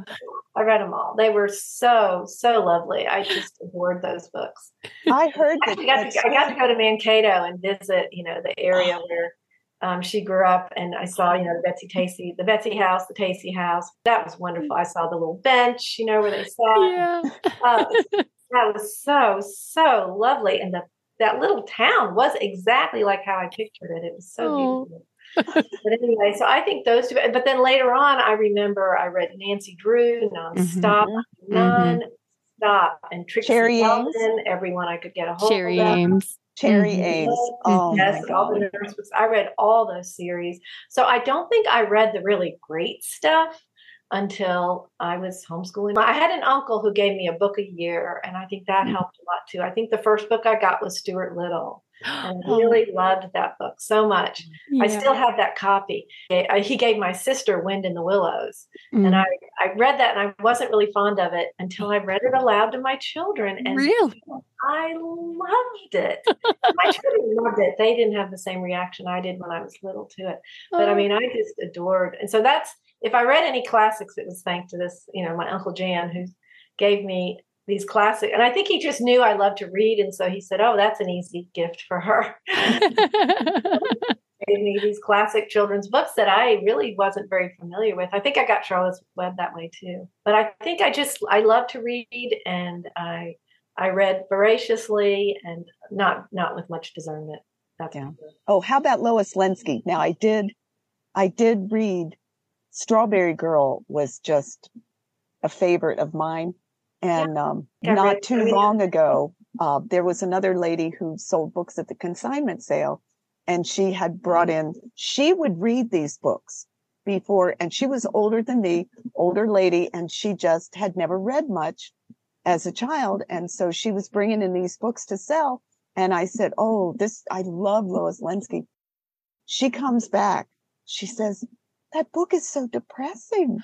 I, read them all. They were so so lovely. I just adored those books. I heard that. I got, to, I got to go to Mankato and visit, you know, the area where um, she grew up and I saw, you know, the Betsy Tacy, the Betsy house, the Tacy house. That was wonderful. I saw the little bench, you know, where they sat. Yeah. Uh, that was so, so lovely. And the, that little town was exactly like how I pictured it. It was so oh. beautiful. But anyway, so I think those two, but then later on, I remember I read Nancy Drew nonstop, mm-hmm. non-stop, and Trixie Cherry Ames. everyone I could get a hold Cherry of. Ames. Cherry mm-hmm. Ames. Oh, yes, all the nurse books. I read all those series. So I don't think I read the really great stuff until I was homeschooling. I had an uncle who gave me a book a year, and I think that mm-hmm. helped a lot too. I think the first book I got was Stuart Little and I really loved that book so much. Yeah. I still have that copy. He gave my sister Wind in the Willows. Mm. And I, I read that and I wasn't really fond of it until I read it aloud to my children. And really? I loved it. my children loved it. They didn't have the same reaction I did when I was little to it. But I oh. mean, I just adored. And so that's, if I read any classics, it was thanks to this, you know, my Uncle Jan who gave me these classics. and i think he just knew i loved to read and so he said oh that's an easy gift for her gave me these classic children's books that i really wasn't very familiar with i think i got charlotte's web that way too but i think i just i love to read and i i read voraciously and not not with much discernment that's yeah. oh how about lois lenski now i did i did read strawberry girl was just a favorite of mine and um, not too long ago, uh, there was another lady who sold books at the consignment sale. and she had brought in, she would read these books before, and she was older than me, older lady, and she just had never read much as a child. And so she was bringing in these books to sell. And I said, Oh, this, I love Lois Lenski. She comes back. She says, that book is so depressing.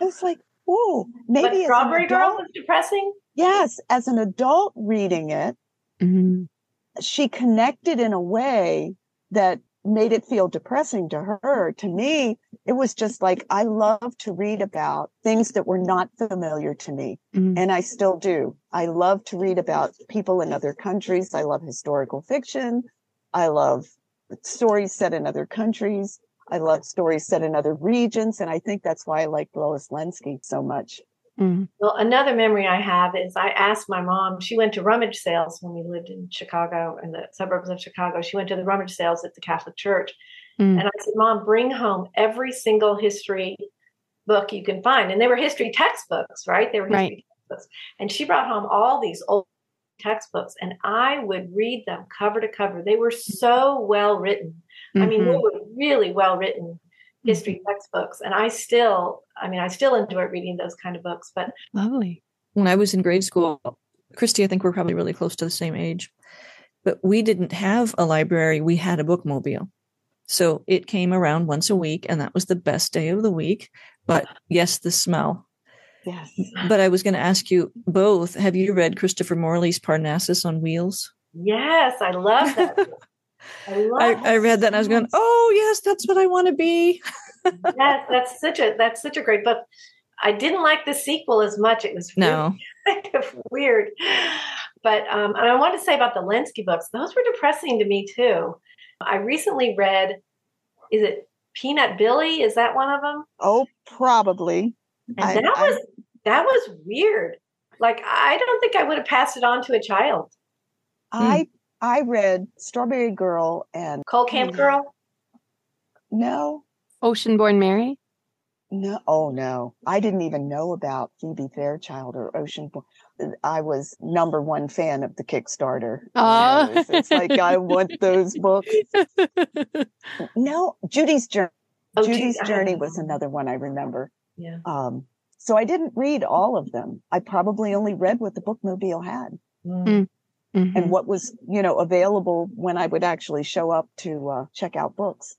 It's like, whoa, maybe but Strawberry Girl was depressing. Yes, as an adult reading it, mm-hmm. she connected in a way that made it feel depressing to her. To me, it was just like, I love to read about things that were not familiar to me. Mm-hmm. And I still do. I love to read about people in other countries. I love historical fiction. I love stories set in other countries. I love stories set in other regions. And I think that's why I like Lois Lenski so much. Mm-hmm. Well, another memory I have is I asked my mom, she went to rummage sales when we lived in Chicago, in the suburbs of Chicago. She went to the rummage sales at the Catholic Church. Mm. And I said, Mom, bring home every single history book you can find. And they were history textbooks, right? They were history right. textbooks. And she brought home all these old textbooks, and I would read them cover to cover. They were so well written. Mm-hmm. I mean, they mm-hmm. were really well written history mm-hmm. textbooks. And I still, I mean, I still enjoy reading those kind of books, but lovely. When I was in grade school, Kristi, I think we're probably really close to the same age, but we didn't have a library. We had a bookmobile. So it came around once a week, and that was the best day of the week. But yes, the smell. Yes. But I was going to ask you both have you read Christopher Morley's Parnassus on Wheels? Yes, I love that. I, I, I, read that and I was going, oh yes, that's what I want to be. yes, that's such a that's such a great book. I didn't like the sequel as much. It was no really kind of weird. But um, and I want to say about the Lenski books; those were depressing to me too. I recently read, is it Peanut Billy? Is that one of them? Oh, probably. And I, that I, was that was weird. Like I don't think I would have passed it on to a child. I hmm. I read Strawberry Girl and Coal Camp Girl. No. Ocean-born Mary. No. Oh no. I didn't even know about Phoebe Fairchild or Ocean. Born. I was number one fan of the Kickstarter. Oh. It's, it's like I want those books. no, Judy's Journey. Oh, Judy's Journey was another one I remember. Yeah. Um, so I didn't read all of them. I probably only read what the bookmobile had. Mm. Mm-hmm. And what was, you know, available when I would actually show up to uh, check out books.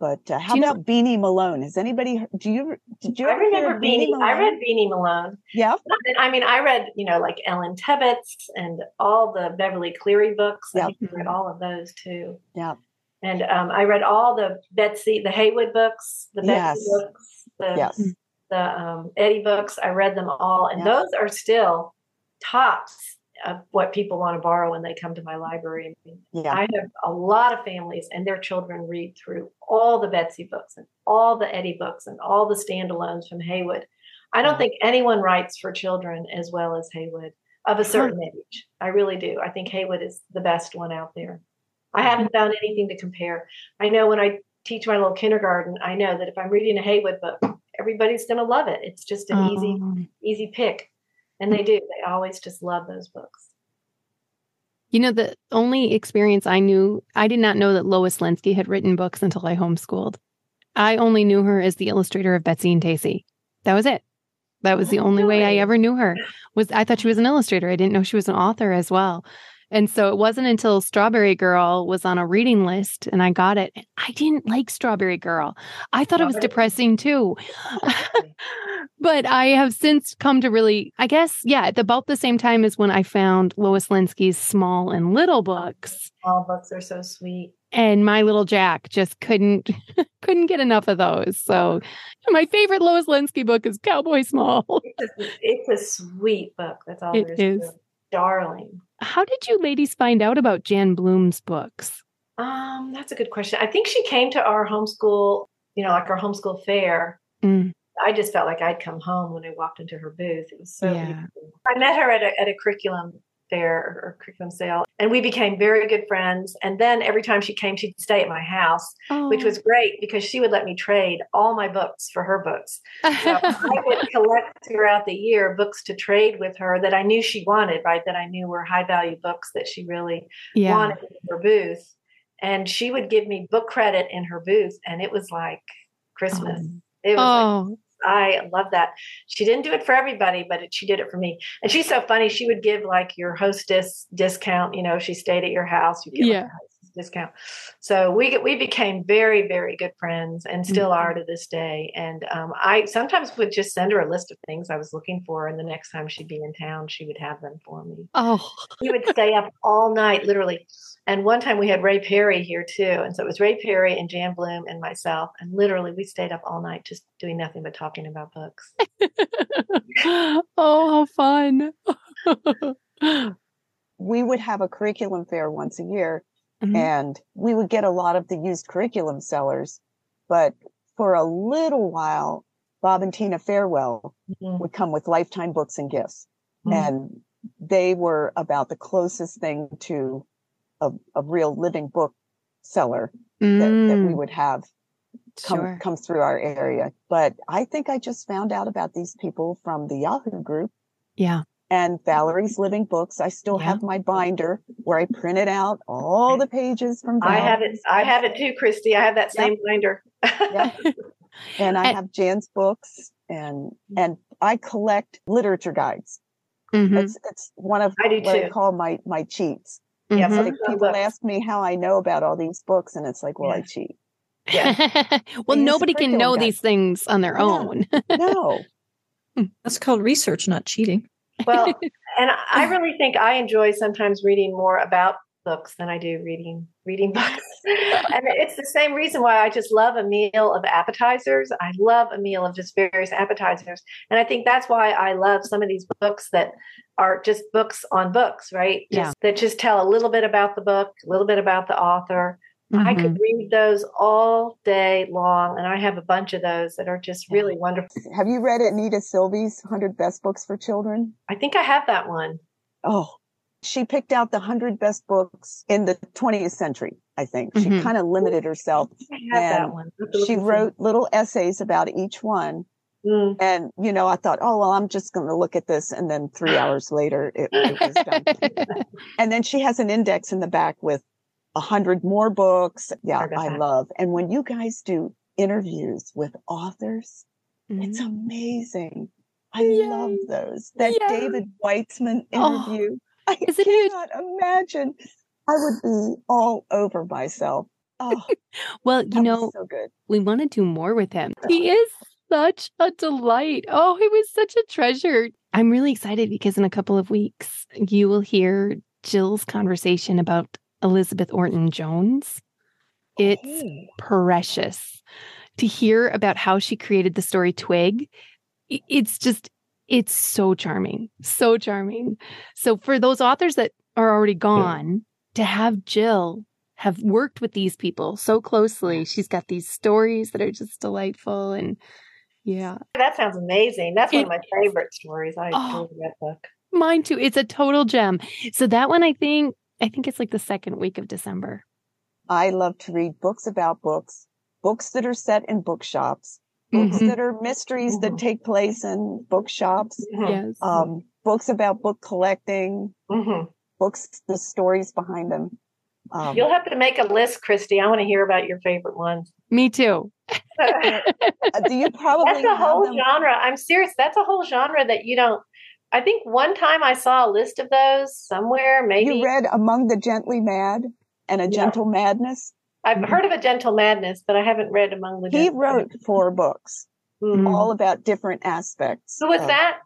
But uh, how about know, Beany Malone? Has anybody? Do you? Did you? I remember Beany. Beany I read Beany Malone. Yeah. I mean, I read you know like Ellen Tebbits and all the Beverly Cleary books. Yeah. I read all of those too. Yeah. And um, I read all the Betsy, the Haywood books, the Betsy yes. books, the yes. the um, Eddie books. I read them all, and those are still tops of what people want to borrow when they come to my library. Yeah. I have a lot of families and their children read through all the Betsy books and all the Eddie books and all the standalones from Haywood. I don't think anyone writes for children as well as Haywood of a certain age. I really do. I think Haywood is the best one out there. I mm-hmm. haven't found anything to compare. I know when I teach my little kindergarten, I know that if I'm reading a Haywood book, everybody's going to love it. It's just an easy, oh. easy pick. And they do. They always just love those books. You know, the only experience I knew, I did not know that Lois Lenski had written books until I homeschooled. I only knew her as the illustrator of Betsy and Tacy. That was it. That was the oh, only way I ever knew her. Was I thought she was an illustrator. I didn't know she was an author as well. And so it wasn't until Strawberry Girl was on a reading list and I got it. I didn't like Strawberry Girl. I thought it was depressing too. but I have since come to really, I guess, yeah, at about the same time as when I found Lois Lenski's Small and Little oh, books. Small books are so sweet. And My Little Jack just couldn't couldn't get enough of those. So my favorite Lois Lenski book is Cowboy Small. it's, a, it's a sweet book. That's all it is. Darling. How did you ladies find out about Jan Bloom's books? Um, that's a good question. I think she came to our homeschool, you know, like our homeschool fair. Mm. I just felt like I'd come home when I walked into her booth. It was so yeah. beautiful. I met her at a, at a curriculum fair or curriculum sale, and we became very good friends. And then every time she came, she'd stay at my house, oh. which was great because she would let me trade all my books for her books. So I would collect throughout the year books to trade with her that I knew she wanted, right? That I knew were high value books that she really yeah. wanted in her booth. and she would give me book credit in her booth, and it was like Christmas. Oh. It was like Oh, I love that. She didn't do it for everybody, but it, she did it for me. And she's so funny. She would give like your hostess discount. You know, if she stayed at your house, you get Yeah. like a hostess discount. So we we became very very good friends and still are to this day. And um, I sometimes would just send her a list of things I was looking for, and the next time she'd be in town, she would have them for me. oh, We would stay up all night, literally. And one time we had Ray Perry here too. And so it was Ray Perry and Jan Bloom and myself. And literally we stayed up all night just doing nothing but talking about books. oh, how fun. We would have a curriculum fair once a year Mhm. and we would get a lot of the used curriculum sellers. But for a little while, Bob and Tina Farewell Mhm. would come with lifetime books and gifts. Mhm. And they were about the closest thing to a, a real living book seller that, that we Mm, would have come, sure. come through our area. But I think I just found out about these people from the Yahoo group Yeah. and Valerie's Living Books. I still Yeah. have my binder where I printed out all the pages from I have it. I have it too, Kristi. I have that Yep. same binder. Yep. and I And- have Jan's books and and I collect literature guides. Mhm, It's it's one of I do what I too. call my my cheats. Yeah, mhm. It's Mhm. like people books. ask me how I know about all these books, and it's like, well, I Yeah. cheat. well, nobody can know guide. these things on their Yeah. own. No, That's called research, not cheating. Well, and I really think I enjoy sometimes reading more about books than I do reading reading books. and it's the same reason why I just love a meal of appetizers. I love a meal of just various appetizers. And I think that's why I love some of these books that are just books on books, right? Yeah. Just, that just tell a little bit about the book, a little bit about the author. I Mhm. could read those all day long, and I have a bunch of those that are just really wonderful. have you read Anita Silvey's Hundred Best Books for Children? I think I have that one. Oh, she picked out the hundred best books in the 20th century. I think she Mhm. kind of limited herself. I have that And one. I have to look She and see. wrote little essays about each one. Mm. And, you know, I thought, oh, well, I'm just going to look at this. And then three hours later, it, it was done. and then she has an index in the back with a hundred more books. Yeah, I I love. And when you guys do interviews with authors, it's Mhm. amazing. I Yay. love those. That Yay. David Weitzman Oh, interview. I isn't it? cannot imagine. I would be all over myself. Oh, Well, you know, so good. we want to do more with him. He is such a delight. Oh, he was such a treasure. I'm really excited because in a couple of weeks, you will hear Jill's conversation about Elizabeth Orton Jones. It's precious to hear about how she created the story Twig. It's just, it's so charming, so charming. So, for those authors that are already gone, to have Jill have worked with these people so closely, she's got these stories that are just delightful. And yeah, That sounds amazing. That's one of my favorite stories. I Oh. adore that book. mine too. It's a total gem. So, that one, I think, I think it's like the second week of December. I love to read books about books, books that are set in bookshops, books Mhm. that are mysteries that Mhm. take place in bookshops, Mhm. Yes. um, books about book collecting, Mhm. books, the stories behind them. Um, You'll have to make a list, Kristi. I want to hear about your favorite ones. Me too. uh, do you probably That's a whole them? genre. I'm serious. That's a whole genre that you don't. I think one time I saw a list of those somewhere. Maybe You read Among the Gently Mad and A Yeah. Gentle Madness. I've heard of a Gentle Madness, but I haven't read Among the. He wrote four books, Mhm. all about different aspects. Who was of- that?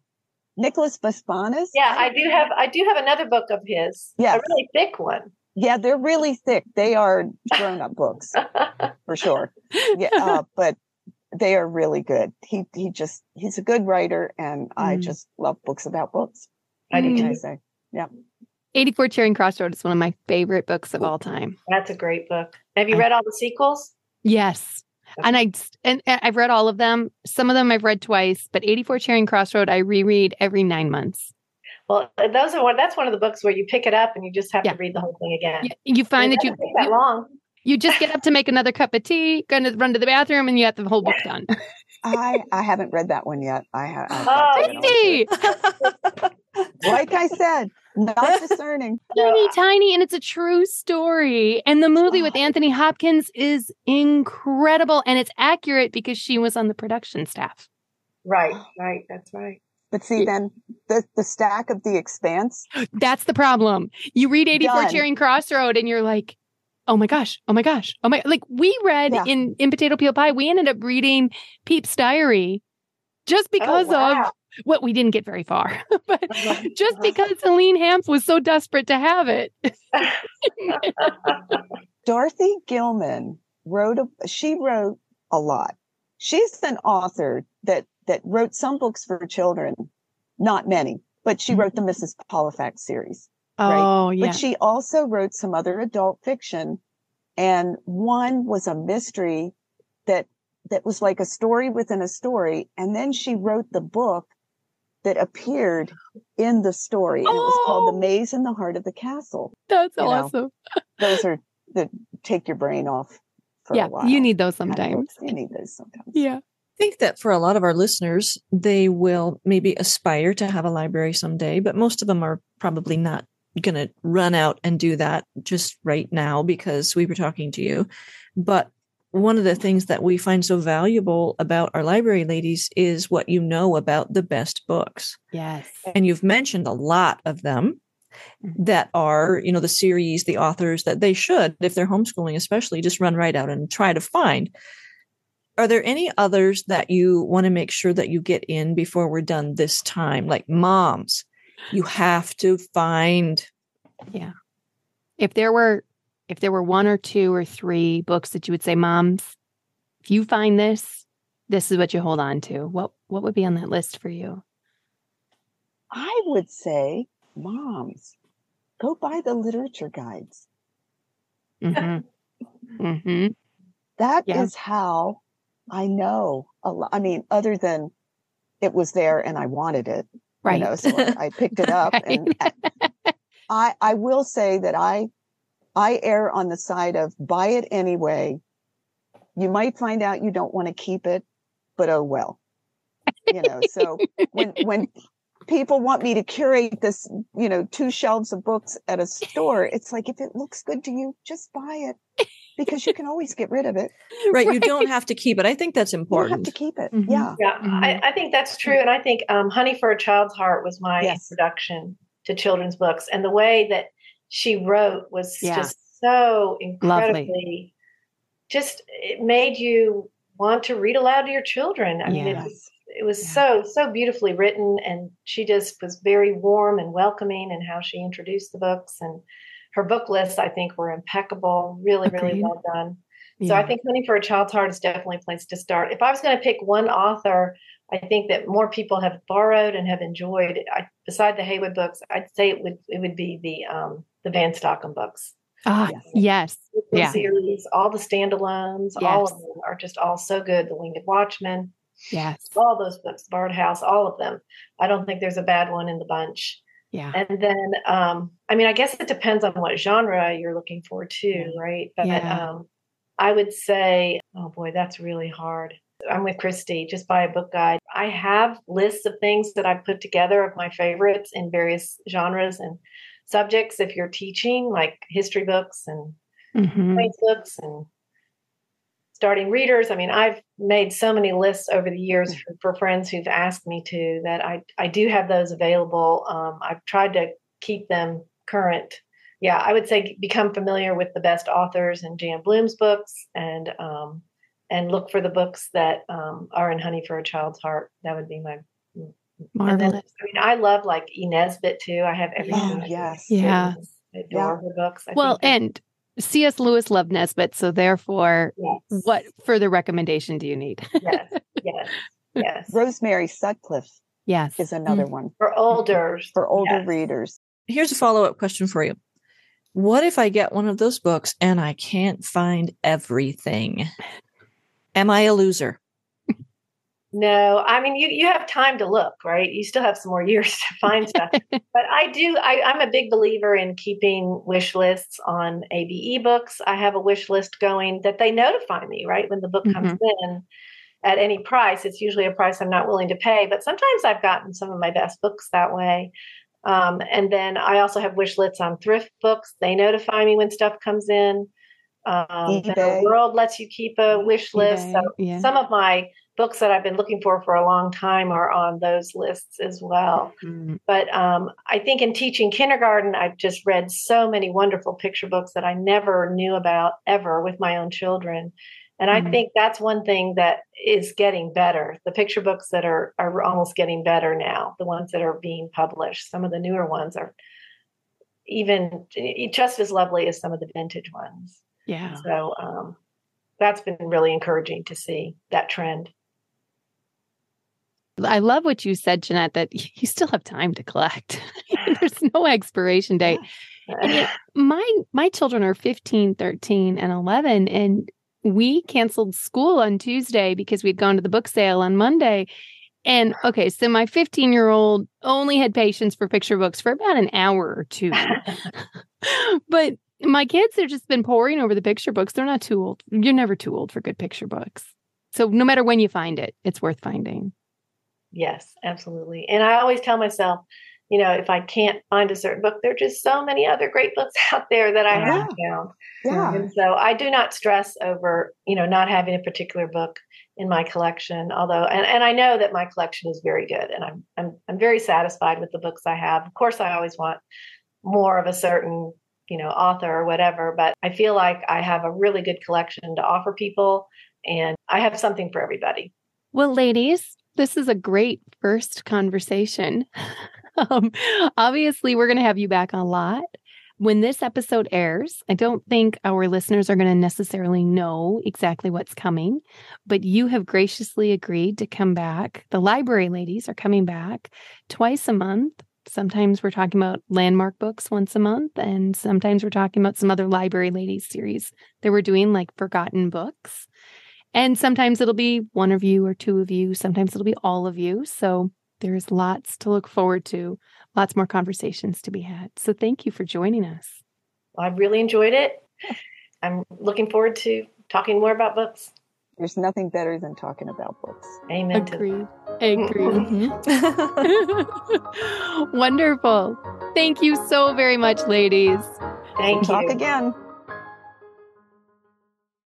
Nicholas Basbanes. Yeah, I do have. I do have another book of his. Yeah, a really thick one. Yeah, they're really thick. They are grown-up books for sure. Yeah, uh, but they are really good. He he just he's a good writer, and I Mm. just love books about books. I do Mm. I too. say? 84 Charing Cross Road is one of my favorite books of all time. That's a great book. Have you read all the sequels? Yes. And I and, and I've read all of them. Some of them I've read twice, but 84 Charing Cross Road I reread every 9 months. Well, uh, those are one. That's one of the books where you pick it up and you just have Yeah. to read the whole thing again. You, you find that you take that you, long. you just get up to make another cup of tea, going to run to the bathroom and you have the whole book done. I I haven't read that one yet. I have. Oh, Kristi! like I said, not discerning. teeny tiny and it's a true story and the movie with Oh. anthony hopkins is incredible and it's accurate because she was on the production staff Right, right. That's right. But see, then the, the stack of the expanse, that's the problem you read 84 Done. charing cross road and you're like oh my gosh oh my gosh oh my like we read Yeah. in in potato peel pie we ended up reading pepys' diary just oh, because oh, wow. of what we didn't get very far but Uh-huh, just uh-huh. because Helene Hanff was so desperate to have it Dorothy Gilman wrote a, she wrote a lot. She's an author that, that wrote some books for children, not many, but she wrote the Mrs. Pollifax series. Right. oh yeah But she also wrote some other adult fiction. And one was a mystery that, that was like a story within a story. And then she wrote the book that appeared in the story. And it was called Oh. The Maze in the Heart of the Castle. that's you know, awesome Those are that take your brain off for yeah a while. you need those kind of sometimes books. You need those sometimes. yeah I think that for a lot of our listeners, they will maybe aspire to have a library someday, but most of them are probably not going to run out and do that just right now because we were talking to you. But one of the things that we find so valuable about our library ladies is what you know about the best books. yes And you've mentioned a lot of them mm-hmm. that are, you know, the series, the authors that they should, if they're homeschooling, especially, just run right out and try to find. Are there any others that you want to make sure that you get in before we're done this time? Like moms, you have to find. Yeah. If there were if there were one or two or three books that you would say moms if you find this this is what you hold on to what what would be on that list for you I would say, moms, go buy the literature guides. hmm hmm That is Yeah. how I know a lot. I mean, other than it was there and I wanted it, right you know, so I, I picked it up. And I, I will say that I, I err on the side of buy it anyway. You might find out you don't want to keep it, but oh well. You know, so when, when people want me to curate this, you know, two shelves of books at a store, it's like, if it looks good to you, just buy it because you can always get rid of it. Right, you don't have to keep it. I think that's important. You have to keep it. Mhm. Yeah. Yeah. I, I think that's true. And I think um, Honey for a Child's Heart was my Yes. introduction to children's books. And the way that she wrote was Yeah. just so incredibly, just it made you want to read aloud to your children. I mean, it was, it was Yeah. so, so beautifully written. And she just was very warm and welcoming in how she introduced the books. And her book lists, I think, were impeccable, really, really well done. So I think Honey for a Child's Heart is definitely a place to start. If I was going to pick one author, I think that more people have borrowed and have enjoyed. I, beside the Haywood books, I'd say it would it would be the um, the Van Stockum books. ah Yes. yes The Yeah. series, all the standalones, all of them are just all so good. The Winged Watchman, yes all those books, Bard House, all of them. I don't think there's a bad one in the bunch. yeah And then, um, I mean, I guess it depends on what genre you're looking for too, right? But Yeah. um, I would say, oh boy, that's really hard. I'm with Kristi. Just buy a book guide. I have lists of things that I've put together of my favorites in various genres and subjects. If you're teaching, like history books and hmm books and starting readers. I mean, I've made so many lists over the years for, for friends who've asked me to that I, I do have those available. Um, I've tried to keep them current. Yeah, I would say become familiar with the best authors and Jan Bloom's books and um, and look for the books that um, are in Honey for a Child's Heart. That would be my. And then, marvelous I mean, I love like E. Nesbit too. I have everything. Oh, yes. Yeah. I adore her books. I well and cs lewis loved nesbit so therefore yes. what further recommendation do you need yes, yes, yes. Rosemary Sutcliff yes is another mm. one For older, for older yes. readers. Here's a follow up question for you. What if I get one of those books and I can't find everything? Am I a loser? No, I mean you you have time to look, right? You still have some more years to find stuff. but I do. I, I'm a big believer in keeping wish lists on ABE books. I have a wish list going that they notify me right when the book comes in at any price. It's usually a price I'm not willing to pay, but sometimes I've gotten some of my best books that way. Um, and then I also have wish lists on thrift books. They notify me when stuff comes in. Um, the world lets you keep a wish list. so yeah. some of my books that I've been looking for for a long time are on those lists as well. Mm. But um, I think in teaching kindergarten, I've just read so many wonderful picture books that I never knew about ever with my own children. And I Mhm. think that's one thing that is getting better. The picture books that are are almost getting better now. The ones that are being published. Some of the newer ones are even just as lovely as some of the vintage ones. Yeah. So um, that's been really encouraging to see that trend. I love what you said, Jeanette, that you still have time to collect. There's no expiration date. And yet my my children are 15, 13, and 11 and we canceled school on Tuesday because we'd gone to the book sale on Monday. And okay, so my 15 year old only had patience for picture books for about an hour or two. but my kids have just been poring over the picture books. They're not too old. You're never too old for good picture books. So no matter when you find it, it's worth finding. Yes, absolutely. And I always tell myself, you know, if I can't find a certain book, there are just so many other great books out there that I haven't found. Yeah. And so I do not stress over, you know, not having a particular book in my collection. Although, and, and I know that my collection is very good, and I'm I'm I'm very satisfied with the books I have. Of course, I always want more of a certain, you know, author or whatever, but I feel like I have a really good collection to offer people, and I have something for everybody. Well, ladies, this is a great first conversation. um, obviously, we're going to have you back a lot. When this episode airs, I don't think our listeners are going to necessarily know exactly what's coming, but you have graciously agreed to come back. The library ladies are coming back twice a month. Sometimes we're talking about landmark books once a month, and sometimes we're talking about some other library ladies series that we're doing, like forgotten books. And sometimes it'll be one of you or two of you. Sometimes it'll be all of you. So there's lots to look forward to, lots more conversations to be had. So thank you for joining us. I've really enjoyed it. I'm looking forward to talking more about books. There's nothing better than talking about books. Amen. to Agreed. Agreed. Mhm. Wonderful. Thank you so very much, ladies. Thank Talk you. Talk again.